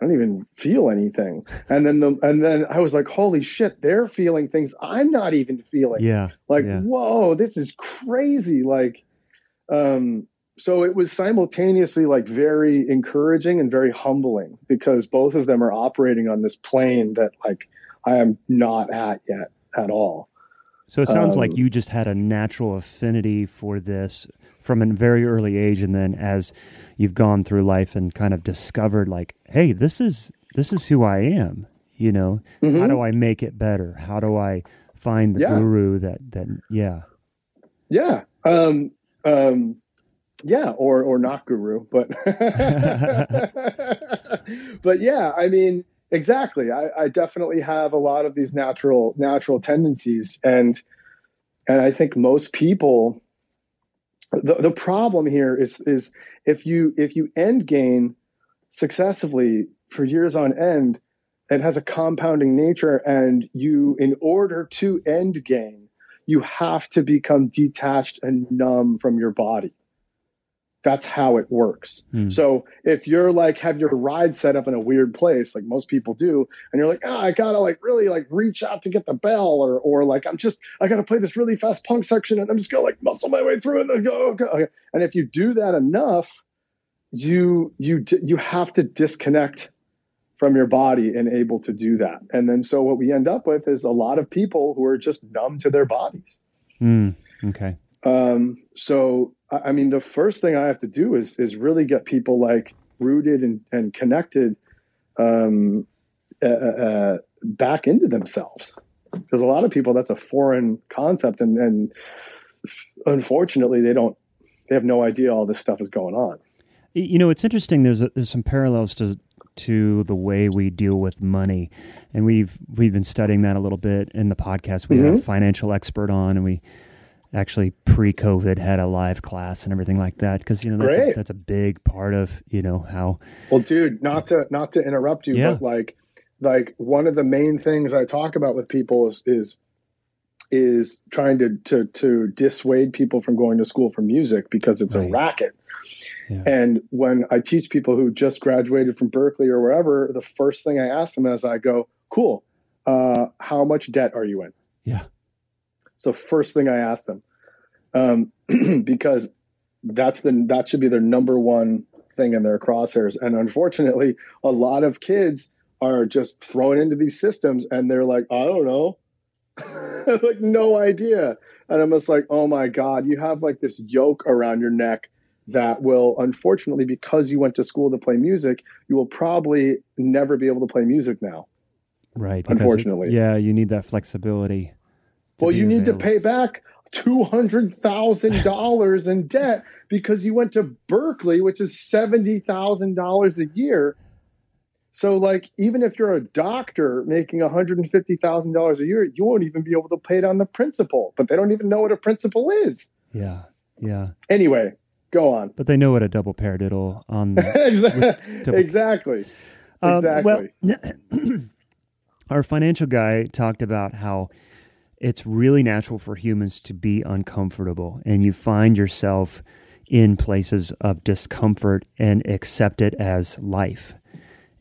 I don't even feel anything. And then the and then I was like, holy shit, they're feeling things I'm not even feeling. Yeah. Like, yeah. whoa, this is crazy. Like, um, so it was simultaneously like very encouraging and very humbling because both of them are operating on this plane that like I am not at yet at all. So it sounds Um, like you just had a natural affinity for this from a very early age, and then as you've gone through life and kind of discovered, like, hey, this is this is who I am. You know, how Mhm. do I make it better? How do I find the Yeah. guru that that yeah Yeah. Um, um, yeah, or or not guru, but but yeah, I mean, exactly. I, I definitely have a lot of these natural natural tendencies, and and I think most people. The, the problem here is is if you if you end gain successively for years on end, it has a compounding nature, and you in order to end gain, you have to become detached and numb from your body. That's how it works. Hmm. So if you're like have your ride set up in a weird place, like most people do, and you're like, oh, I gotta like really like reach out to get the bell, or or like I'm just I gotta play this really fast punk section, and I'm just gonna like muscle my way through it, and then go, go. Okay. And if you do that enough, you you you have to disconnect from your body and able to do that. And then so what we end up with is a lot of people who are just numb to their bodies. Mm, okay Um, so I mean, the first thing I have to do is is really get people like rooted and, and connected um, uh, uh, back into themselves. Because a lot of people, that's a foreign concept, and, and unfortunately, they don't. They have no idea all this stuff is going on. You know it's interesting there's a, there's some parallels to to the way we deal with money and we've we've been studying that a little bit in the podcast we had a Mhm. financial expert on and we actually pre-covid had a live class and everything like that because you know that's a, that's a big part of you know how Well, dude, not to not to interrupt you, Yeah. but like like one of the main things I talk about with people is is is trying to to to dissuade people from going to school for music because it's Right. a racket. Yeah. And when I teach people who just graduated from Berklee or wherever, the first thing I ask them is I go, "Cool, uh, how much debt are you in?" Yeah. So first thing I ask them, um, because that's the that should be their number one thing in their crosshairs. And unfortunately, a lot of kids are just thrown into these systems and they're like, I don't know. like no idea. And I'm just like, oh my God, you have like this yoke around your neck that will unfortunately, because you went to school to play music, you will probably never be able to play music now. right because it- Unfortunately. yeah you need that flexibility well, you need to pay back two hundred thousand dollars in debt because you went to Berklee, which is seventy thousand dollars a year. So, like, even if you're a doctor making one hundred and fifty thousand dollars a year, you won't even be able to pay down the principal. But they don't even know what a principal is. yeah yeah Anyway, go on. but they know what a double paradiddle on exactly. double- exactly. Um, Exactly. well, our financial guy talked about how it's really natural for humans to be uncomfortable, and you find yourself in places of discomfort and accept it as life.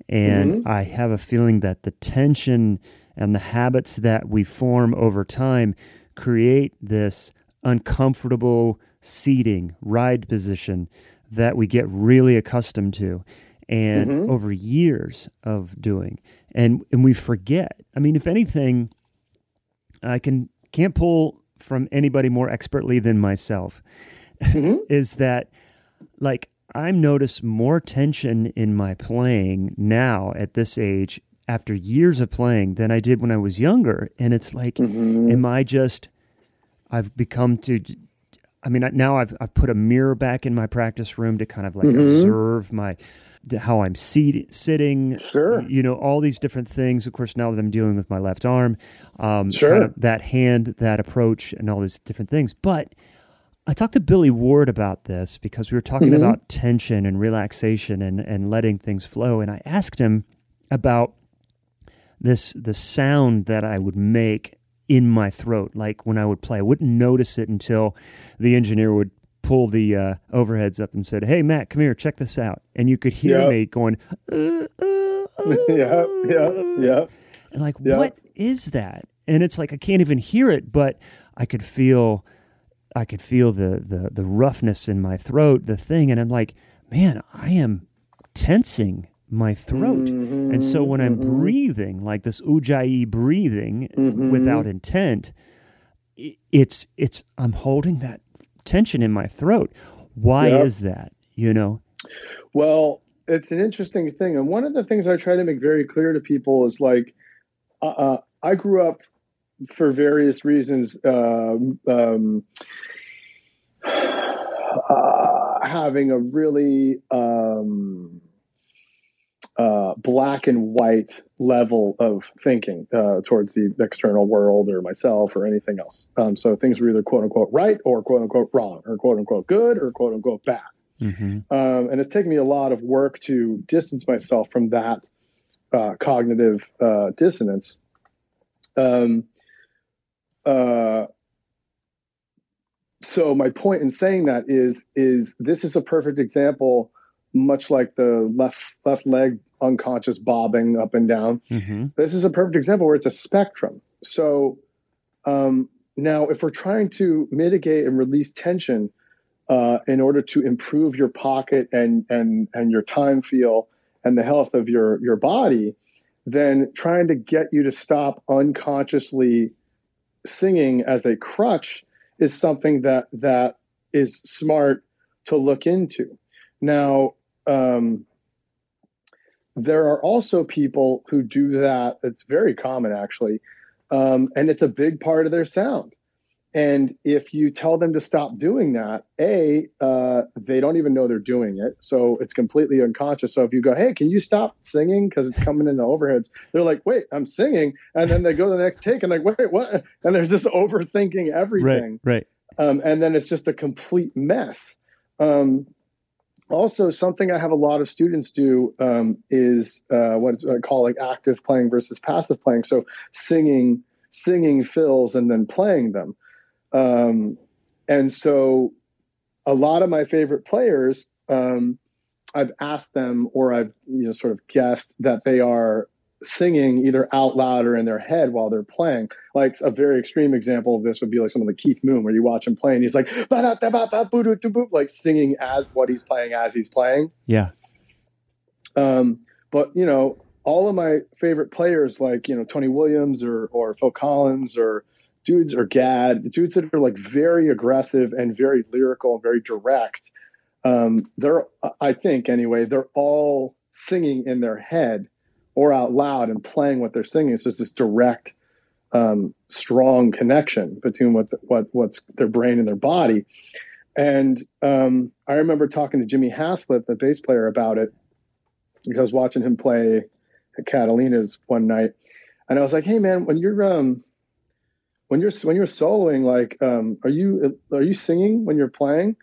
And mm-hmm. I have a feeling that the tension and the habits that we form over time create this uncomfortable seating, ride position that we get really accustomed to and mm-hmm. over years of doing. And and we forget. I mean, if anything, I can can't pull from anybody more expertly than myself mm-hmm. is that like I'm notice more tension in my playing now at this age after years of playing than I did when I was younger. And it's like, mm-hmm. am I just, I've become to, I mean, now I've, I've put a mirror back in my practice room to kind of like mm-hmm. observe my, how I'm seat, sitting, Sure. you know, all these different things. Of course, now that I'm dealing with my left arm, um, Sure. kind of that hand, that approach, and all these different things. But I talked to Billy Ward about this because we were talking Mhm. about tension and relaxation and, and letting things flow. And I asked him about this the sound that I would make in my throat, like when I would play. I wouldn't notice it until the engineer would pull the uh, overheads up and said, "Hey, Matt, come here, check this out." And you could hear Yep. me going, uh, uh, uh, yeah, yeah, yeah. and like, Yeah. what is that? And it's like I can't even hear it, but I could feel, I could feel the the the roughness in my throat, the thing, and I'm like, man, I am tensing my throat. And so when I'm Mhm, breathing, like this ujjayi breathing mhm. without intent, it's it's I'm holding that tension in my throat. Why Yep. is that? You know? Well, it's an interesting thing, and one of the things I try to make very clear to people is like, uh, uh, I grew up for various reasons um, um, uh, having a really um, uh, black and white level of thinking uh, towards the external world or myself or anything else. Um, so things were either quote unquote right or quote unquote wrong or quote unquote good or quote unquote bad. Mm-hmm. Um, and it's taken me a lot of work to distance myself from that uh, cognitive uh, dissonance. Um, uh, so my point in saying that is is this is a perfect example, much like the left left leg unconscious bobbing up and down Mm-hmm. this is a perfect example where it's a spectrum. So um, now, if we're trying to mitigate and release tension uh, in order to improve your pocket and and and your time feel and the health of your your body, then trying to get you to stop unconsciously singing as a crutch is something that that is smart to look into. Now. Um, there are also people who do that. It's very common, actually, um, and it's a big part of their sound. And if you tell them to stop doing that, a uh, they don't even know they're doing it, so it's completely unconscious. So if you go, "Hey, can you stop singing?" because it's coming in the overheads, they're like, "Wait, I'm singing," and then they go to the next take and like, "Wait, what?" And there's this overthinking everything Right. Right. um, and then it's just a complete mess. Um, also, something I have a lot of students do um, is uh, what I call like active playing versus passive playing. So singing, singing fills and then playing them. Um, and so, a lot of my favorite players, um, I've asked them or I've you know sort of guessed that they are singing either out loud or in their head while they're playing. Like a very extreme example of this would be like someone like Keith Moon, where you watch him play and he's like like singing as what he's playing as he's playing. Yeah. Um, but you know, all of my favorite players, like you know Tony Williams or or Phil Collins or dudes or Gadd, dudes that are like very aggressive and very lyrical and very direct. Um, they're, I think anyway, they're all singing in their head or out loud and playing what they're singing. So it's this direct, um, strong connection between what the, what what's their brain and their body. And um, I remember talking to Jimmy Haslip, the bass player, about it because watching him play at Catalina's one night, and I was like, "Hey, man, when you're um, when you're when you're soloing, like, um, are you are you singing when you're playing?"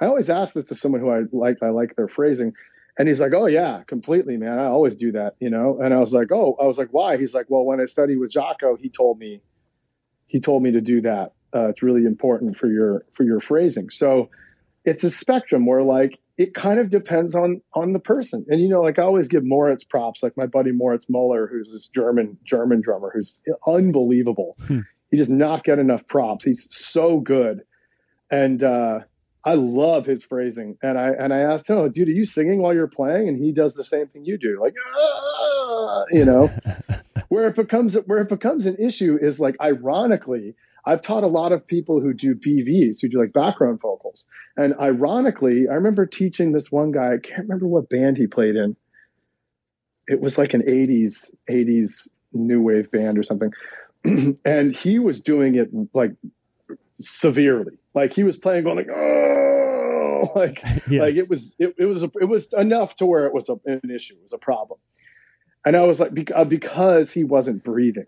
I always ask this to someone who I like. I like their phrasing, and he's like, "Oh yeah, completely, man. I always do that, you know." And I was like, "Oh," I was like, "Why?" He's like, "Well, when I studied with Jaco, he told me, he told me to do that. Uh, it's really important for your for your phrasing." So it's a spectrum where like it kind of depends on on the person. And you know, like I always give Moritz props, like my buddy Moritz Muller, who's this German German drummer who's unbelievable. Hmm. He does not get enough props. He's so good. And uh I love his phrasing. And I and I asked him, oh, dude, are you singing while you're playing? And he does the same thing you do, like "Ah," you know. where it becomes where it becomes an issue is like ironically, I've taught a lot of people who do BVs, who do like background vocals. And ironically, I remember teaching this one guy, I can't remember what band he played in. It was like an 80s, 80s new wave band or something. and he was doing it like severely. Like he was playing going like, oh, like Yeah. like it was it, it was it was enough to where it was a, an issue, it was a problem. And I was like, uh, because he wasn't breathing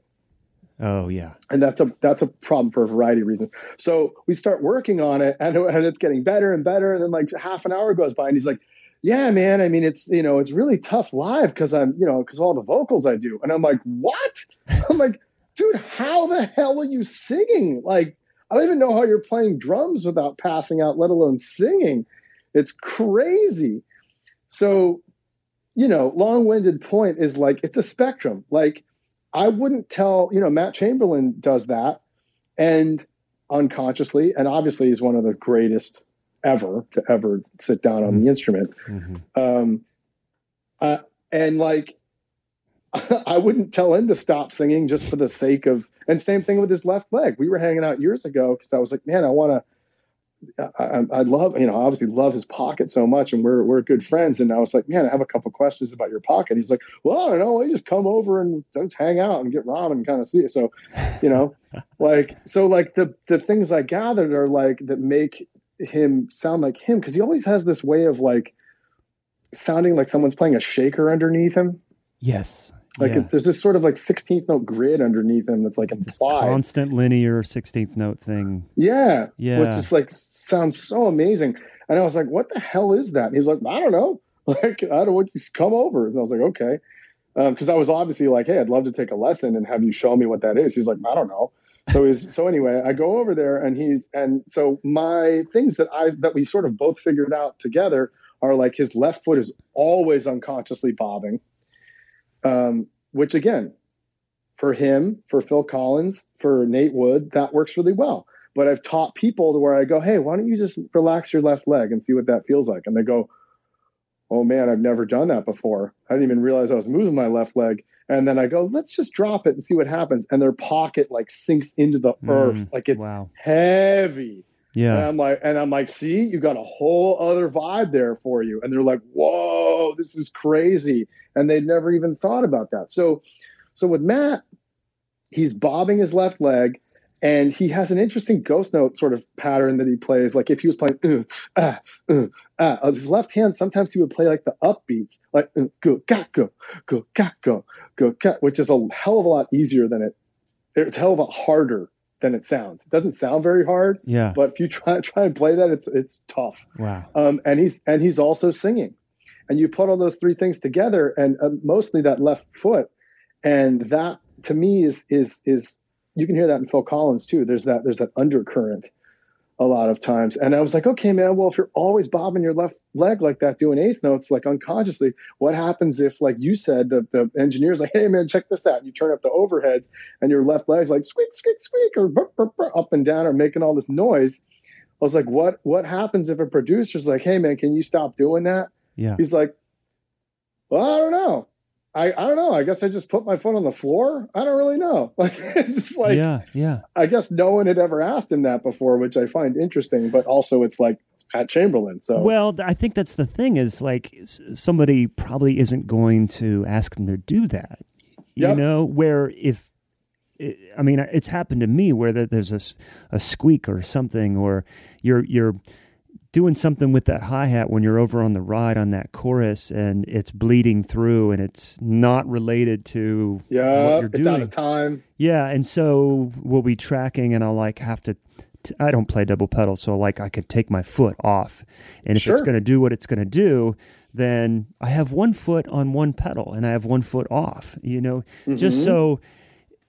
Oh yeah. And that's a that's a problem for a variety of reasons. So we start working on it and, and it's getting better and better. And then like half an hour goes by and he's like, Yeah, man, I mean it's you know, it's really tough live because I'm, you know, because all the vocals I do. And I'm like, What? I'm like, dude, how the hell are you singing? Like, I don't even know how you're playing drums without passing out, let alone singing. It's crazy. So, you know, long-winded point is like it's a spectrum. Like I wouldn't tell, you know, Matt Chamberlain does that and unconsciously, and obviously he's one of the greatest ever to ever sit down on mm-hmm. the instrument. Mm-hmm. Um, uh, and like, I wouldn't tell him to stop singing just for the sake of, and same thing with his left leg. We were hanging out years ago because I was like, man, I want to, I, I, love, you know, obviously love his pocket so much, and we're we're good friends. And I was like, man, I have a couple questions about your pocket. He's like, well, I don't know, I just come over and just hang out and get ramen and kind of see it. So, you know, like so, like the the things I gathered are like that make him sound like him because he always has this way of like sounding like someone's playing a shaker underneath him. Yes, like yeah. there's this sort of like 16th note grid underneath him that's like implied. constant linear 16th note thing. Yeah. Yeah. Which is like sounds so amazing. And I was like, what the hell is that? And he's like, I don't know. Like, I don't want you to come over. And I was like, okay. Because um, I was obviously like, hey, I'd love to take a lesson and have you show me what that is. He's like, I don't know. So he's so anyway, I go over there and he's and so my things that I that we sort of both figured out together are like his left foot is always unconsciously bobbing um, which again, for him, for Phil Collins, for Nate Wood, that works really well. But I've taught people to where I go, hey, why don't you just relax your left leg and see what that feels like? And they go, oh man, I've never done that before. I didn't even realize I was moving my left leg. And then I go, let's just drop it and see what happens. And their pocket like sinks into the mm, earth, like it's wow. heavy. Yeah. And I'm like, and I'm like, see, you got a whole other vibe there for you. And they're like, whoa, this is crazy. And they'd never even thought about that. So, so with Matt, he's bobbing his left leg and he has an interesting ghost note sort of pattern that he plays. Like if he was playing uh, ah, uh, ah, his left hand, sometimes he would play like the upbeats, like uh, go, go, go, go, go, which is a hell of a lot easier than it. It's a hell of a lot harder than it sounds. It doesn't sound very hard. Yeah. But if you try try and play that, it's it's tough. Wow. Um, and he's and he's also singing, and you put all those three things together, and uh, mostly that left foot, and that to me is is is you can hear that in Phil Collins too. There's that there's that undercurrent a lot of times. And I was like, okay, man, well, if you're always bobbing your left leg like that, doing eighth notes, like unconsciously, what happens if, like you said, the, the engineer's like, hey, man, check this out. And you turn up the overheads and your left leg's like squeak, squeak, squeak, or burp, burp, burp, up and down or making all this noise. I was like, what, what happens if a producer's like, hey, man, can you stop doing that? Yeah. He's like, well, I don't know. I, I don't know. I guess I just put my foot on the floor. I don't really know. Like it's just like yeah, yeah. I guess no one had ever asked him that before, which I find interesting. But also, it's like it's Matt Chamberlain. So well, I think that's the thing is like somebody probably isn't going to ask them to do that. You yep. know, where if I mean, it's happened to me where there's a, a squeak or something, or you're you're doing something with that hi hat when you're over on the ride on that chorus and it's bleeding through and it's not related to yeah, what you're doing. It's out of time. Yeah, and so we'll be tracking and I'll like have to. T- I don't play double pedal, so like I could take my foot off, and if sure. it's going to do what it's going to do, then I have one foot on one pedal and I have one foot off. You know, mm-hmm. just so.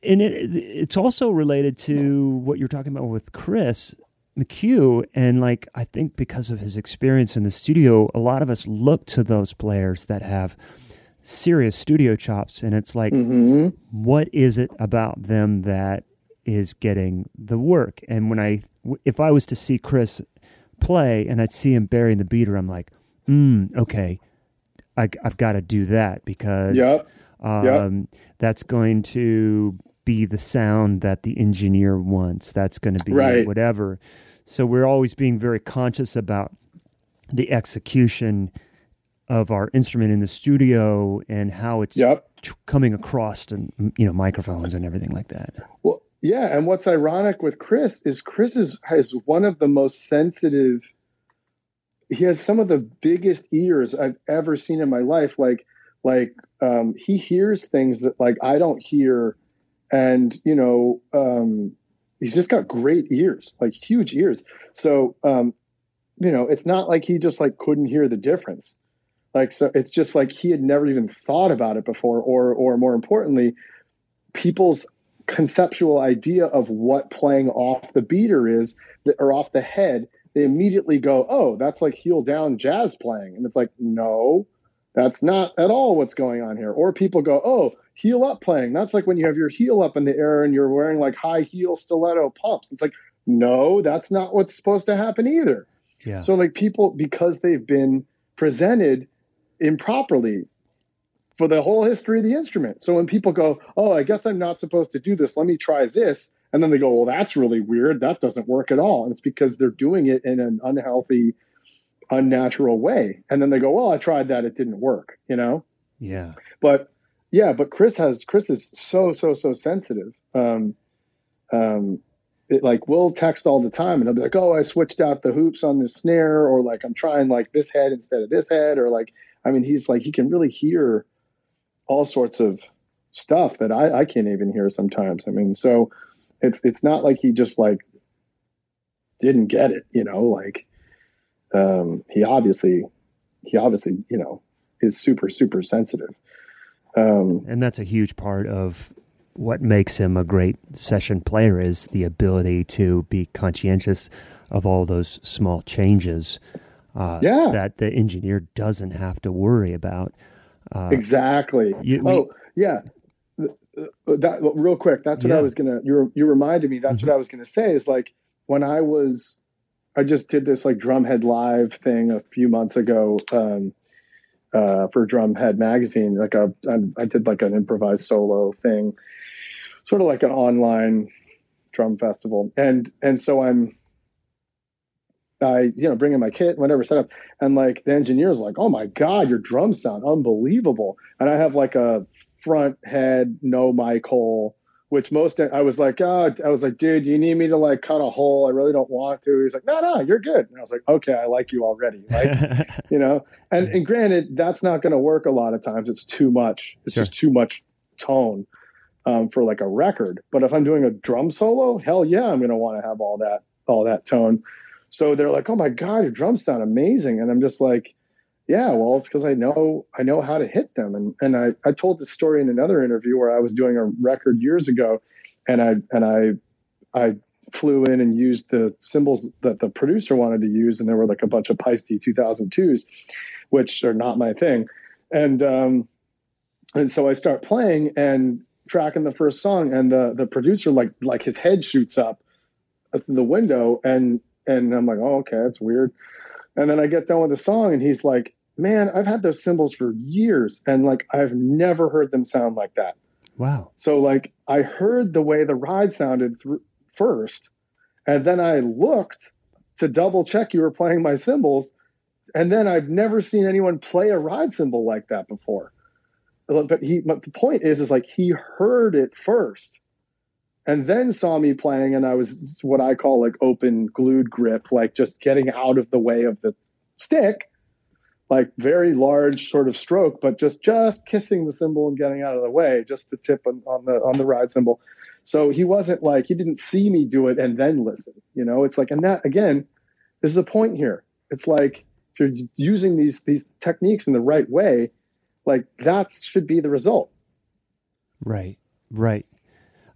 And it, it's also related to what you're talking about with Chris McHugh, and like I think because of his experience in the studio, a lot of us look to those players that have serious studio chops, and it's like, mm-hmm. what is it about them that is getting the work? And when I, if I was to see Chris play and I'd see him burying the beater, I'm like, mm, okay, I, have got to do that because yep. Um, yep. that's going to be the sound that the engineer wants. That's going to be right. whatever. So we're always being very conscious about the execution of our instrument in the studio and how it's yep. coming across and you know microphones and everything like that. Well, yeah, and what's ironic with Chris is Chris is has one of the most sensitive. He has some of the biggest ears I've ever seen in my life. Like, like um, he hears things that like I don't hear and you know, um, he's just got great ears, like huge ears. So, um, you know, it's not like he just like couldn't hear the difference. Like, so it's just like he had never even thought about it before, or, or more importantly, people's conceptual idea of what playing off the beater is or off the head they immediately go oh that's like heel down jazz playing and it's like no that's not at all what's going on here or people go oh heel up playing that's like when you have your heel up in the air and you're wearing like high heel stiletto pumps it's like no that's not what's supposed to happen either yeah so like people because they've been presented improperly for the whole history of the instrument. So when people go, "Oh, I guess I'm not supposed to do this. Let me try this." And then they go, "Well, that's really weird. That doesn't work at all." And it's because they're doing it in an unhealthy, unnatural way. And then they go, "Well, I tried that. It didn't work." You know? Yeah. But yeah, but Chris has Chris is so so so sensitive. Um, um, it, like we'll text all the time and he'll be like, "Oh, I switched out the hoops on this snare," or like I'm trying like this head instead of this head, or like I mean, he's like he can really hear all sorts of stuff that I, I can't even hear sometimes. I mean, so it's it's not like he just like didn't get it, you know, like um he obviously he obviously, you know, is super, super sensitive. Um and that's a huge part of what makes him a great session player is the ability to be conscientious of all those small changes uh, yeah. that the engineer doesn't have to worry about. Uh, exactly. You, we, oh, yeah. That real quick. That's what Yeah. I was gonna. You you reminded me. That's Mhm. what I was gonna say. Is like when I was, I just did this like Drumhead Live thing a few months ago um, uh, for Drumhead magazine. Like a, I, did like an improvised solo thing, sort of like an online drum festival. And and so I'm, I you know bringing my kit, whatever setup, and like the engineer's like, "Oh my god, your drums sound unbelievable!" And I have like a front head no mic hole, which most I was like, "Oh," I was like, "Dude, you need me to like cut a hole? I really don't want to." He's like, "No, no, you're good." And I was like, "Okay, I like you already." Like, you know, and and granted, that's not going to work a lot of times. It's too much. It's Sure. just too much tone um, for like a record. But if I'm doing a drum solo, hell yeah, I'm going to want to have all that all that tone. So they're like, "Oh my god, your drums sound amazing," and I'm just like, "Yeah, well, it's because I know I know how to hit them." And and I I told this story in another interview where I was doing a record years ago, and I and I I flew in and used the cymbals that the producer wanted to use, and there were like a bunch of Paiste 2002s, which are not my thing, and um, and so I start playing and tracking the first song, and the the producer like like his head shoots up through the window, and and I'm like, oh okay, that's weird, and then I get done with the song, and he's like, man, I've had those cymbals for years, and like I've never heard them sound like that. wow. So like I heard the way the ride sounded th- first, and then I looked to double check you were playing my cymbals, and then I've never seen anyone play a ride cymbal like that before. But he, but the point is, is like he heard it first, and then saw me playing, and I was what I call like open glued grip, like just getting out of the way of the stick, like very large sort of stroke, but just just kissing the cymbal and getting out of the way, just the tip on, on the on the ride cymbal. So he wasn't like he didn't see me do it and then listen. You know, it's like and that again is the point here. It's like if you're using these these techniques in the right way, like that should be the result. Right, right.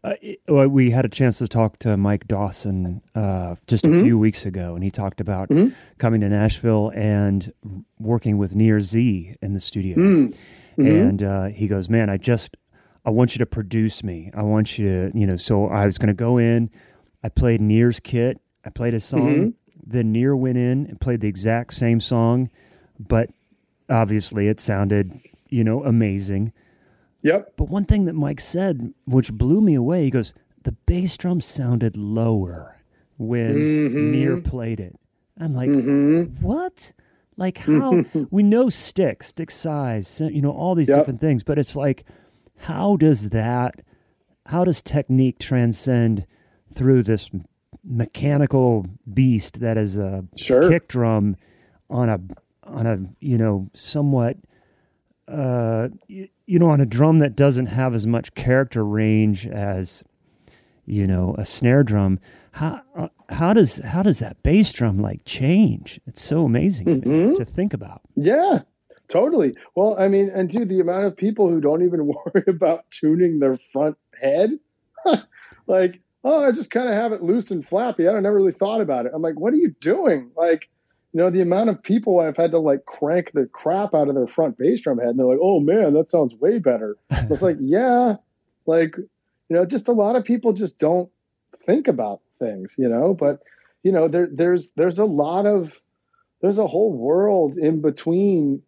Uh, it- well, we had a chance to talk to Mike Dawson uh, just a Mhm. few weeks ago, and he talked about Mhm. coming to Nashville and working with Nir Z in the studio. Mm. Mhm. And uh, he goes, "Man, I just I want you to produce me. I want you to, you know." So I was going to go in. I played Nir's kit. I played a song. Mhm. Then Near went in and played the exact same song, but obviously it sounded, you know, amazing. Yep. But one thing that Mike said, which blew me away, he goes, the bass drum sounded lower when Mhm. Nir played it. I'm like, hmm what? Like how we know stick, stick size, you know, all these Yep. different things, but it's like, how does that, how does technique transcend through this mechanical beast that is a Sure. kick drum on a on a you know somewhat uh, you, you know, on a drum that doesn't have as much character range as, you know, a snare drum, how uh, how does how does that bass drum like change? It's so amazing Mhm. to think about. Yeah, totally. Well, I mean, and dude, the amount of people who don't even worry about tuning their front head, like, oh, I just kind of have it loose and flappy. I don't never really thought about it. I'm like, what are you doing? Like, you know, the amount of people I've had to like crank the crap out of their front bass drum head, and they're like, oh man, that sounds way better. It's like, yeah, like, you know, just a lot of people just don't think about things, you know. But you know, there there's there's a lot of there's a whole world in between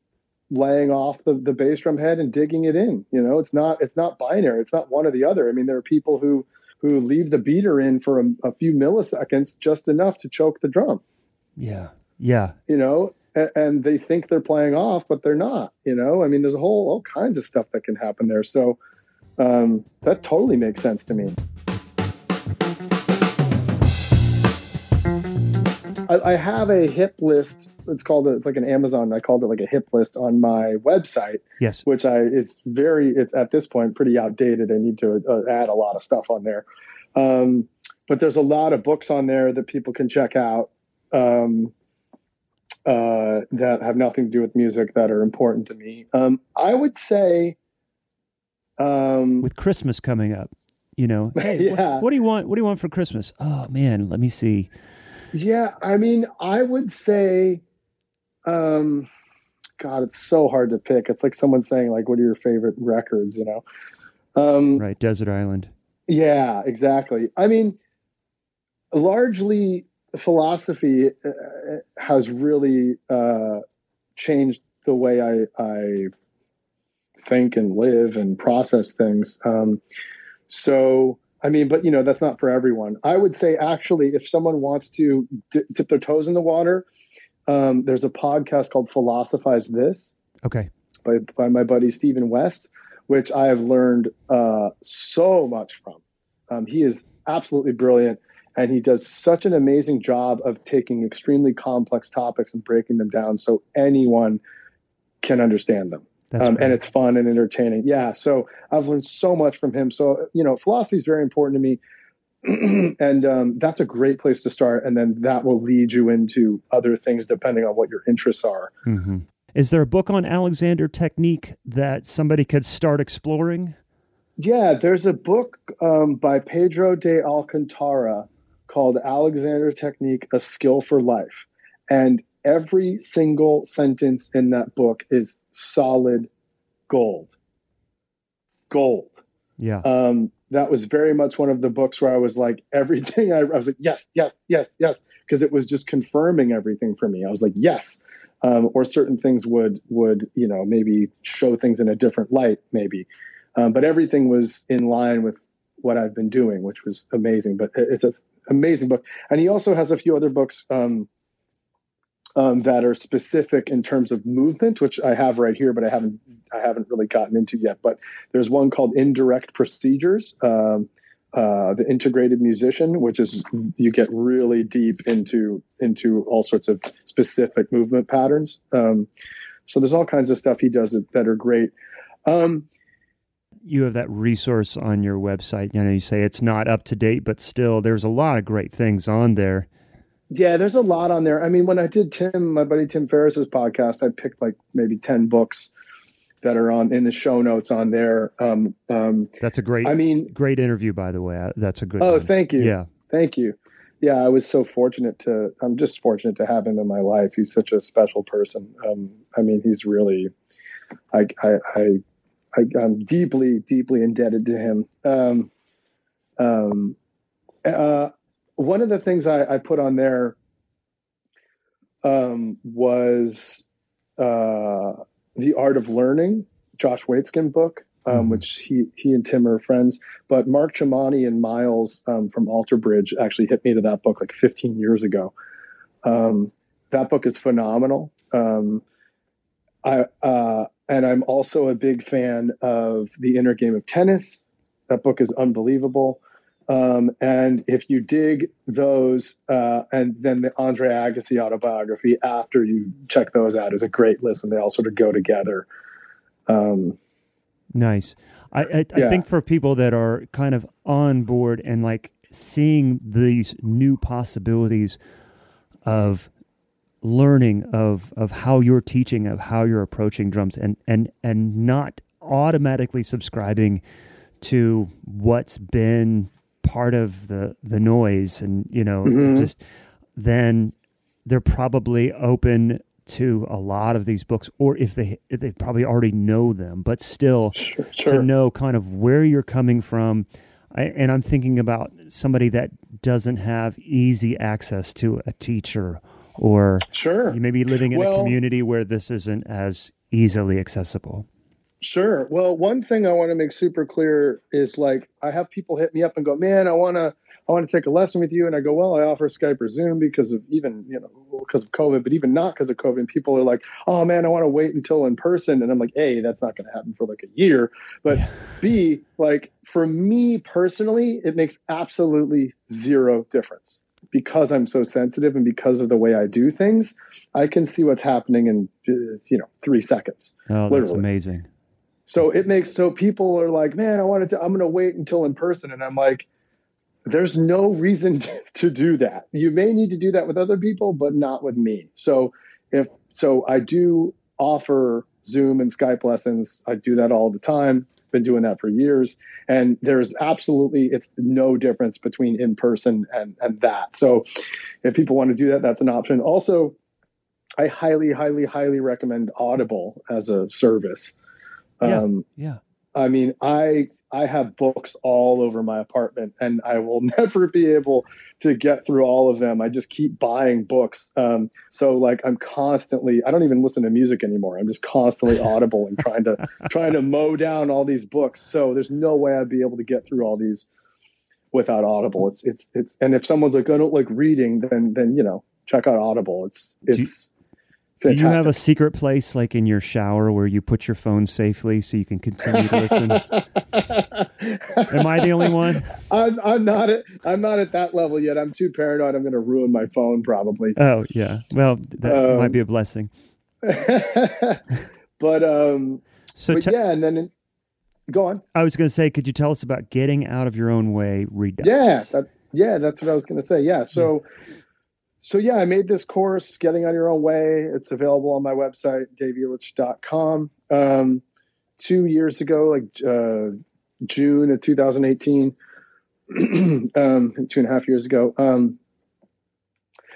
laying off the, the bass drum head and digging it in. You know, it's not it's not binary. It's not one or the other. I mean, there are people who who leave the beater in for a, a few milliseconds just enough to choke the drum. Yeah, yeah, You know, and, and they think they're playing off, but they're not. You know, I mean, there's a whole all kinds of stuff that can happen there. So um, that totally makes sense to me. I, have a hip list. It's called a, it's like an Amazon. I called it like a hip list on my website, yes, which I is very it's at this point pretty outdated. I need to uh, add a lot of stuff on there. Um, but there's a lot of books on there that people can check out um, uh, that have nothing to do with music that are important to me. Um, I would say. Um, with Christmas coming up, you know, hey, what- what, do you want? What do you want for Christmas? Oh man, let me see. Yeah, I mean, I would say, um, God, it's so hard to pick. It's like someone saying, like, what are your favorite records? You know? Um, Right, Desert Island. Yeah, exactly. I mean, largely philosophy uh, has really uh, changed the way I, I think and live and process things. Um, so, I mean, but you know, that's not for everyone. I would say actually, if someone wants to di- dip their toes in the water, um, there's a podcast called Philosophize This Okay, by, by my buddy Stephen West, which I have learned uh, so much from. Um, he is absolutely brilliant, and he does such an amazing job of taking extremely complex topics and breaking them down so anyone can understand them. Um, and it's fun and entertaining. Yeah, so I've learned so much from him. So you know, philosophy is very important to me. and um, that's a great place to start, and then that will lead you into other things depending on what your interests are. Mhm. Is there a book on Alexander technique that somebody could start exploring? Yeah, there's a book um, by Pedro de Alcantara called Alexander Technique A Skill for Life. And every single sentence in that book is solid gold. Gold. Yeah, Um, that was very much one of the books where I was like, everything I, I was like, yes, yes, yes, yes, because it was just confirming everything for me. I was like, yes. Um, or certain things would would you know maybe show things in a different light, maybe. Um, but everything was in line with what I've been doing, which was amazing. But it's an amazing book, and he also has a few other books um, um, that are specific in terms of movement, which I have right here, but I haven't I haven't really gotten into yet. But there's one called Indirect Procedures, um, uh, the Integrated Musician, which is you get really deep into into all sorts of specific movement patterns. Um, so there's all kinds of stuff he does that, that are great. Um, you have that resource on your website. You know, you say it's not up to date, but still, there's a lot of great things on there. Yeah, there's a lot on there. I mean, when I did Tim, my buddy Tim Ferriss's podcast, I picked like maybe 10 books that are on in the show notes on there. Um, um, That's a great, I mean, great interview, by the way. That's a good. oh, one. thank you. Yeah, Thank you. Yeah, I was so fortunate to, I'm just fortunate to have him in my life. He's such a special person. Um, I mean, he's really, I, I, I, I I'm deeply, deeply indebted to him. Um, um, uh, one of the things I, I put on there um, was uh, the art of learning, Josh Waitzkin book, um, Mhm. which he he and Tim are friends. But Mark Tremonti and Myles um, from Alter Bridge actually hit me to that book like 15 years ago. Um, that book is phenomenal. Um, I uh, and I'm also a big fan of the Inner Game of Tennis. That book is unbelievable. Um, and if you dig those, uh, and then the Andre Agassi autobiography after you check those out is a great listen. They all sort of go together. Um, nice. I, I, yeah. I think for people that are kind of on board and like seeing these new possibilities of learning of of how you're teaching of how you're approaching drums and and and not automatically subscribing to what's been part of the the noise and you know mm-hmm. just then they're probably open to a lot of these books or if they if they probably already know them but still sure, sure. to know kind of where you're coming from I, and I'm thinking about somebody that doesn't have easy access to a teacher or sure you may be living in well, a community where this isn't as easily accessible Sure. Well, one thing I want to make super clear is like I have people hit me up and go, "Man, I want to I want to take a lesson with you." And I go, "Well, I offer Skype or Zoom because of even, you know, because of COVID, but even not because of COVID." And people are like, "Oh, man, I want to wait until in person." And I'm like, "A, that's not going to happen for like a year." But yeah. B, like for me personally, it makes absolutely zero difference because I'm so sensitive and because of the way I do things, I can see what's happening in uh, you know, 3 seconds. Oh, literally. that's amazing. So it makes so people are like, man, I wanted to, I'm going to wait until in person. And I'm like, there's no reason to, to do that. You may need to do that with other people, but not with me. So if, so I do offer Zoom and Skype lessons. I do that all the time. Been doing that for years. And there's absolutely, it's no difference between in person and, and that. So if people want to do that, that's an option. Also, I highly, highly, highly recommend Audible as a service. Um, yeah. I mean, I I have books all over my apartment, and I will never be able to get through all of them. I just keep buying books. Um, so like, I'm constantly. I don't even listen to music anymore. I'm just constantly audible and trying to trying to mow down all these books. So there's no way I'd be able to get through all these without Audible. It's it's it's. And if someone's like, I don't like reading, then then you know, check out Audible. It's it's. Fantastic. Do you have a secret place like in your shower where you put your phone safely so you can continue to listen? Am I the only one? I'm, I'm not at I'm not at that level yet. I'm too paranoid. I'm going to ruin my phone probably. Oh yeah. Well, that um, might be a blessing. but um, so but yeah, and then go on. I was going to say, could you tell us about getting out of your own way redux? Yeah, that, yeah, that's what I was going to say. Yeah, so. Yeah so yeah, I made this course, Getting on Your Own Way. It's available on my website, daveelitch.com. Um, two years ago, like uh, June of 2018, um, two and a half years ago, um,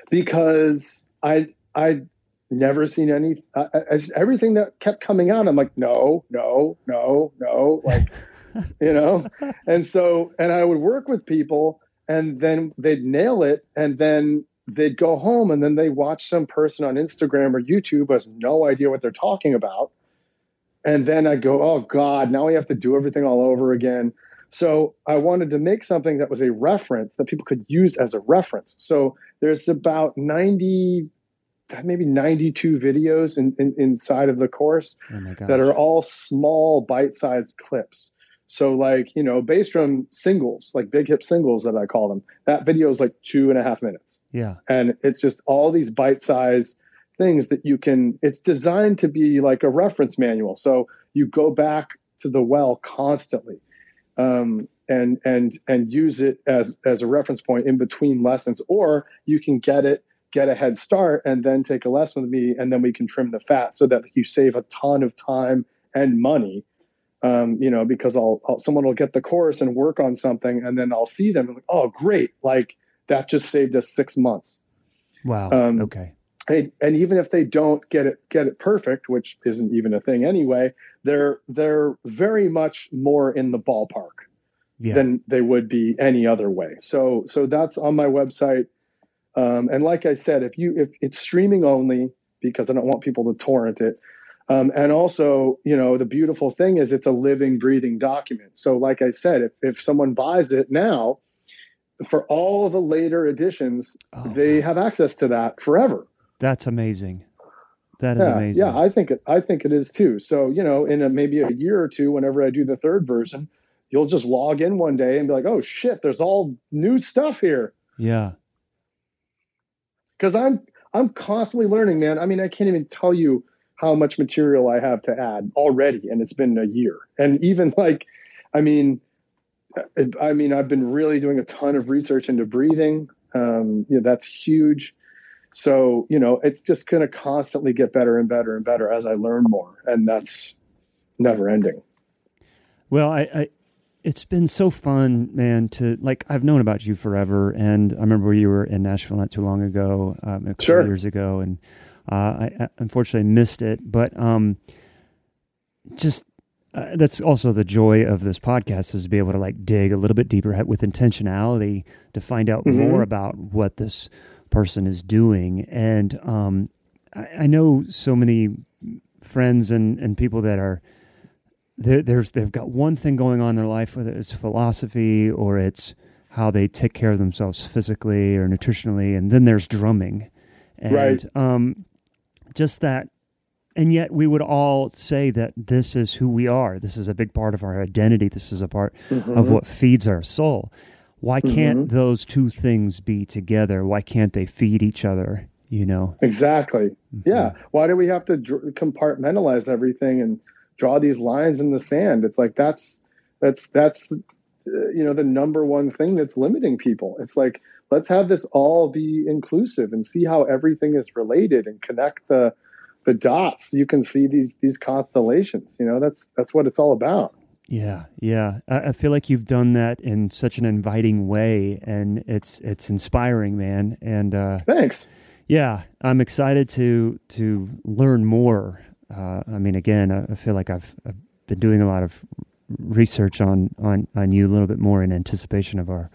because I I never seen any I, I just, everything that kept coming out. I'm like, no, no, no, no, like you know, and so and I would work with people, and then they'd nail it, and then they'd go home and then they watch some person on Instagram or YouTube who has no idea what they're talking about. And then I go, oh God, now we have to do everything all over again. So I wanted to make something that was a reference that people could use as a reference. So there's about 90, maybe 92 videos in, in inside of the course oh that are all small bite-sized clips. So like, you know, bass drum singles, like big hip singles that I call them, that video is like two and a half minutes. Yeah. And it's just all these bite size things that you can, it's designed to be like a reference manual. So you go back to the well constantly. Um, and and and use it as as a reference point in between lessons or you can get it get a head start and then take a lesson with me and then we can trim the fat so that you save a ton of time and money um, you know, because I'll, I'll, someone will get the course and work on something, and then I'll see them like, oh, great, like that just saved us six months. Wow. Um, okay. And, and even if they don't get it get it perfect, which isn't even a thing anyway, they're they're very much more in the ballpark yeah. than they would be any other way. So so that's on my website. Um, and like I said, if you if it's streaming only because I don't want people to torrent it, um, and also, you know, the beautiful thing is it's a living, breathing document. So, like I said, if, if someone buys it now, for all the later editions, oh, they have access to that forever. That's amazing. That is yeah, amazing. Yeah, I think it. I think it is too. So, you know, in a, maybe a year or two, whenever I do the third version, you'll just log in one day and be like, "Oh shit, there's all new stuff here." Yeah. Because I'm I'm constantly learning, man. I mean, I can't even tell you how much material I have to add already, and it's been a year. And even like, I mean, I mean, I've been really doing a ton of research into breathing. Um, you know, that's huge. So, you know, it's just going to constantly get better and better and better as I learn more. And that's never ending. Well, I, I it's been so fun, man, to like, I've known about you forever. And I remember you were in Nashville not too long ago, um, a couple sure. years ago. And uh, I, I, unfortunately missed it. But um, just uh, that's also the joy of this podcast is to be able to like dig a little bit deeper with intentionality to find out mm-hmm. more about what this person is doing. And um, I, I, know so many friends and, and people that are there's they've got one thing going on in their life, whether it's philosophy or it's how they take care of themselves physically or nutritionally, and then there's drumming, and right. um, just that and yet we would all say that this is who we are. This is a big part of our identity. This is a part mm-hmm. of what feeds our soul. Why can't mm-hmm. those two things be together? Why can't they feed each other? You know exactly. Mm-hmm. Yeah. Why do we have to dr- compartmentalize everything and draw these lines in the sand? It's like that's that's that's uh, you know the number one thing that's limiting people. It's like let's have this all be inclusive and see how everything is related and connect the the dots. You can see these these constellations you know that's that's what it's all about. Yeah yeah. I, I, feel like you've done that in such an inviting way and it's it's inspiring man. And uh thanks. yeah i'm excited to to learn more. Uh i mean again i, I feel like I've, I've been doing a lot of research on on on you a little bit more in anticipation of our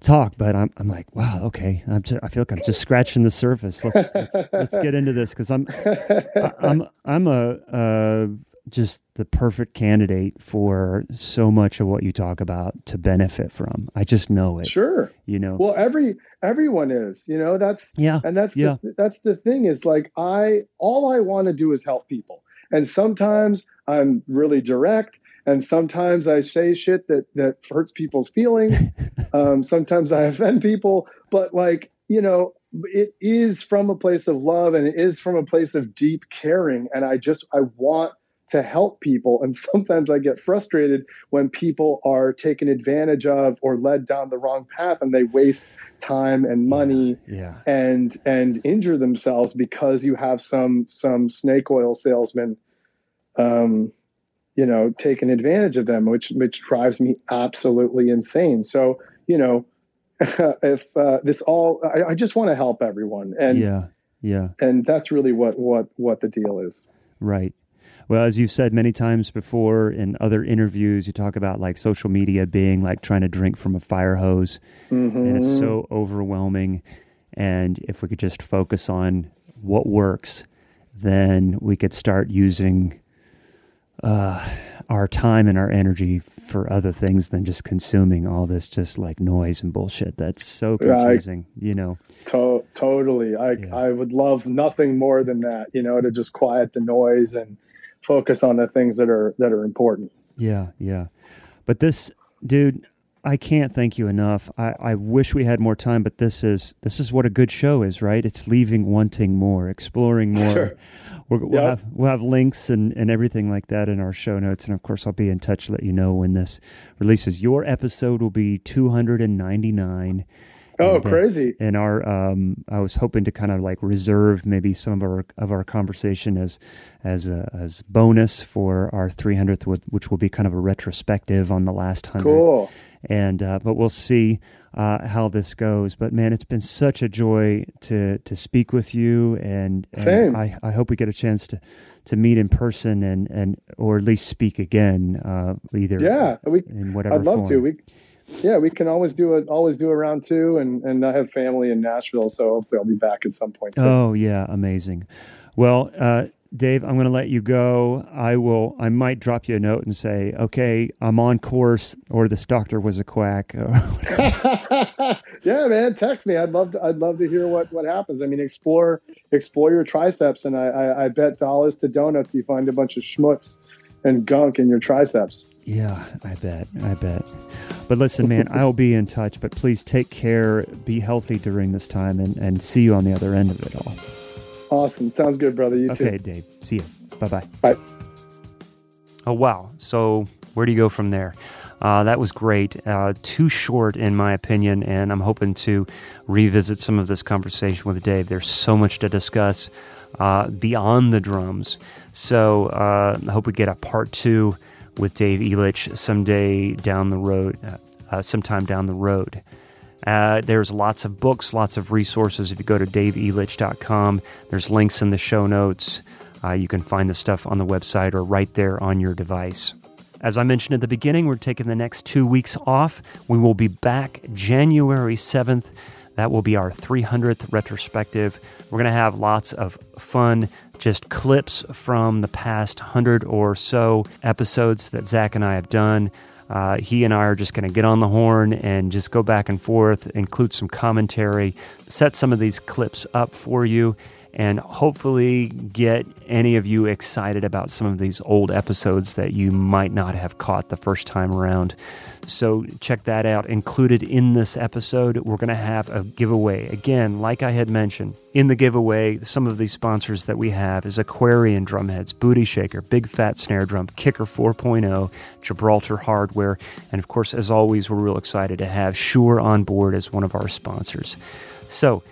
talk, but I'm I'm like, wow, okay. I'm just, I feel like I'm just scratching the surface. Let's let's, let's get into this because I'm I, I'm I'm a uh, just the perfect candidate for so much of what you talk about to benefit from. I just know it. Sure. You know. Well, every everyone is. You know, that's yeah, and that's yeah. The, that's the thing is like I all I want to do is help people, and sometimes I'm really direct and sometimes I say shit that that hurts people's feelings. um, sometimes I offend people, but like you know, it is from a place of love and it is from a place of deep caring, and I just I want to help people. And sometimes I get frustrated when people are taken advantage of or led down the wrong path and they waste time and money yeah, yeah. and and injure themselves because you have some some snake oil salesman um, you know, taken advantage of them, which which drives me absolutely insane. So, you know, if uh, this all, I, I just want to help everyone, and yeah, yeah, and that's really what what what the deal is. Right. Well, as you've said many times before in other interviews, you talk about like social media being like trying to drink from a fire hose, mm-hmm. and it's so overwhelming. And if we could just focus on what works, then we could start using uh, our time and our energy for other things than just consuming all this just like noise and bullshit. That's so confusing, I, you know. To- totally. I yeah. I would love nothing more than that, you know, to just quiet the noise and focus on the things that are that are important. Yeah, yeah. But this dude, I can't thank you enough. I, I wish we had more time, but this is this is what a good show is, right? It's leaving wanting more, exploring more. Sure we will yep. have we'll have links and, and everything like that in our show notes, and of course I'll be in touch to let you know when this releases. Your episode will be two hundred and ninety nine. Oh, and, uh, crazy! And our, um, I was hoping to kind of like reserve maybe some of our of our conversation as as a, as bonus for our 300th, which will be kind of a retrospective on the last hundred. Cool. And uh, but we'll see uh, how this goes. But man, it's been such a joy to to speak with you, and, and Same. I, I hope we get a chance to to meet in person and and or at least speak again, uh, either yeah, we, in whatever. I'd love form. to. We yeah, we can always do it. Always do a round two, and and I have family in Nashville, so hopefully I'll be back at some point. Soon. Oh yeah, amazing. Well, uh, Dave, I'm going to let you go. I will. I might drop you a note and say, "Okay, I'm on course," or "This doctor was a quack." yeah, man, text me. I'd love to. I'd love to hear what what happens. I mean, explore explore your triceps, and I I, I bet dollars to donuts you find a bunch of schmutz and gunk in your triceps. Yeah, I bet. I bet. But listen, man, I'll be in touch. But please take care. Be healthy during this time, and and see you on the other end of it all. Awesome. Sounds good, brother. You okay, too. Okay, Dave. See you. Bye-bye. Bye. Oh, wow. So, where do you go from there? Uh, that was great. Uh, too short, in my opinion, and I'm hoping to revisit some of this conversation with Dave. There's so much to discuss uh, beyond the drums. So, uh, I hope we get a part two with Dave Elitch someday down the road, uh, uh, sometime down the road. Uh, there's lots of books, lots of resources. If you go to daveelitch.com, there's links in the show notes. Uh, you can find the stuff on the website or right there on your device. As I mentioned at the beginning, we're taking the next two weeks off. We will be back January 7th. That will be our 300th retrospective. We're going to have lots of fun, just clips from the past 100 or so episodes that Zach and I have done. Uh, he and I are just going to get on the horn and just go back and forth, include some commentary, set some of these clips up for you, and hopefully get any of you excited about some of these old episodes that you might not have caught the first time around. So check that out. Included in this episode, we're going to have a giveaway. Again, like I had mentioned, in the giveaway, some of these sponsors that we have is Aquarian Drumheads, Booty Shaker, Big Fat Snare Drum, Kicker 4.0, Gibraltar Hardware, and of course, as always, we're real excited to have Shure on board as one of our sponsors. So,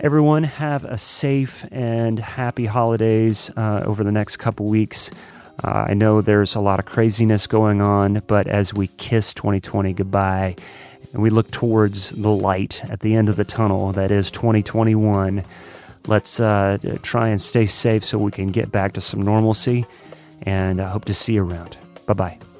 everyone have a safe and happy holidays uh, over the next couple weeks. Uh, I know there's a lot of craziness going on, but as we kiss 2020 goodbye and we look towards the light at the end of the tunnel that is 2021, let's uh, try and stay safe so we can get back to some normalcy. And I hope to see you around. Bye bye.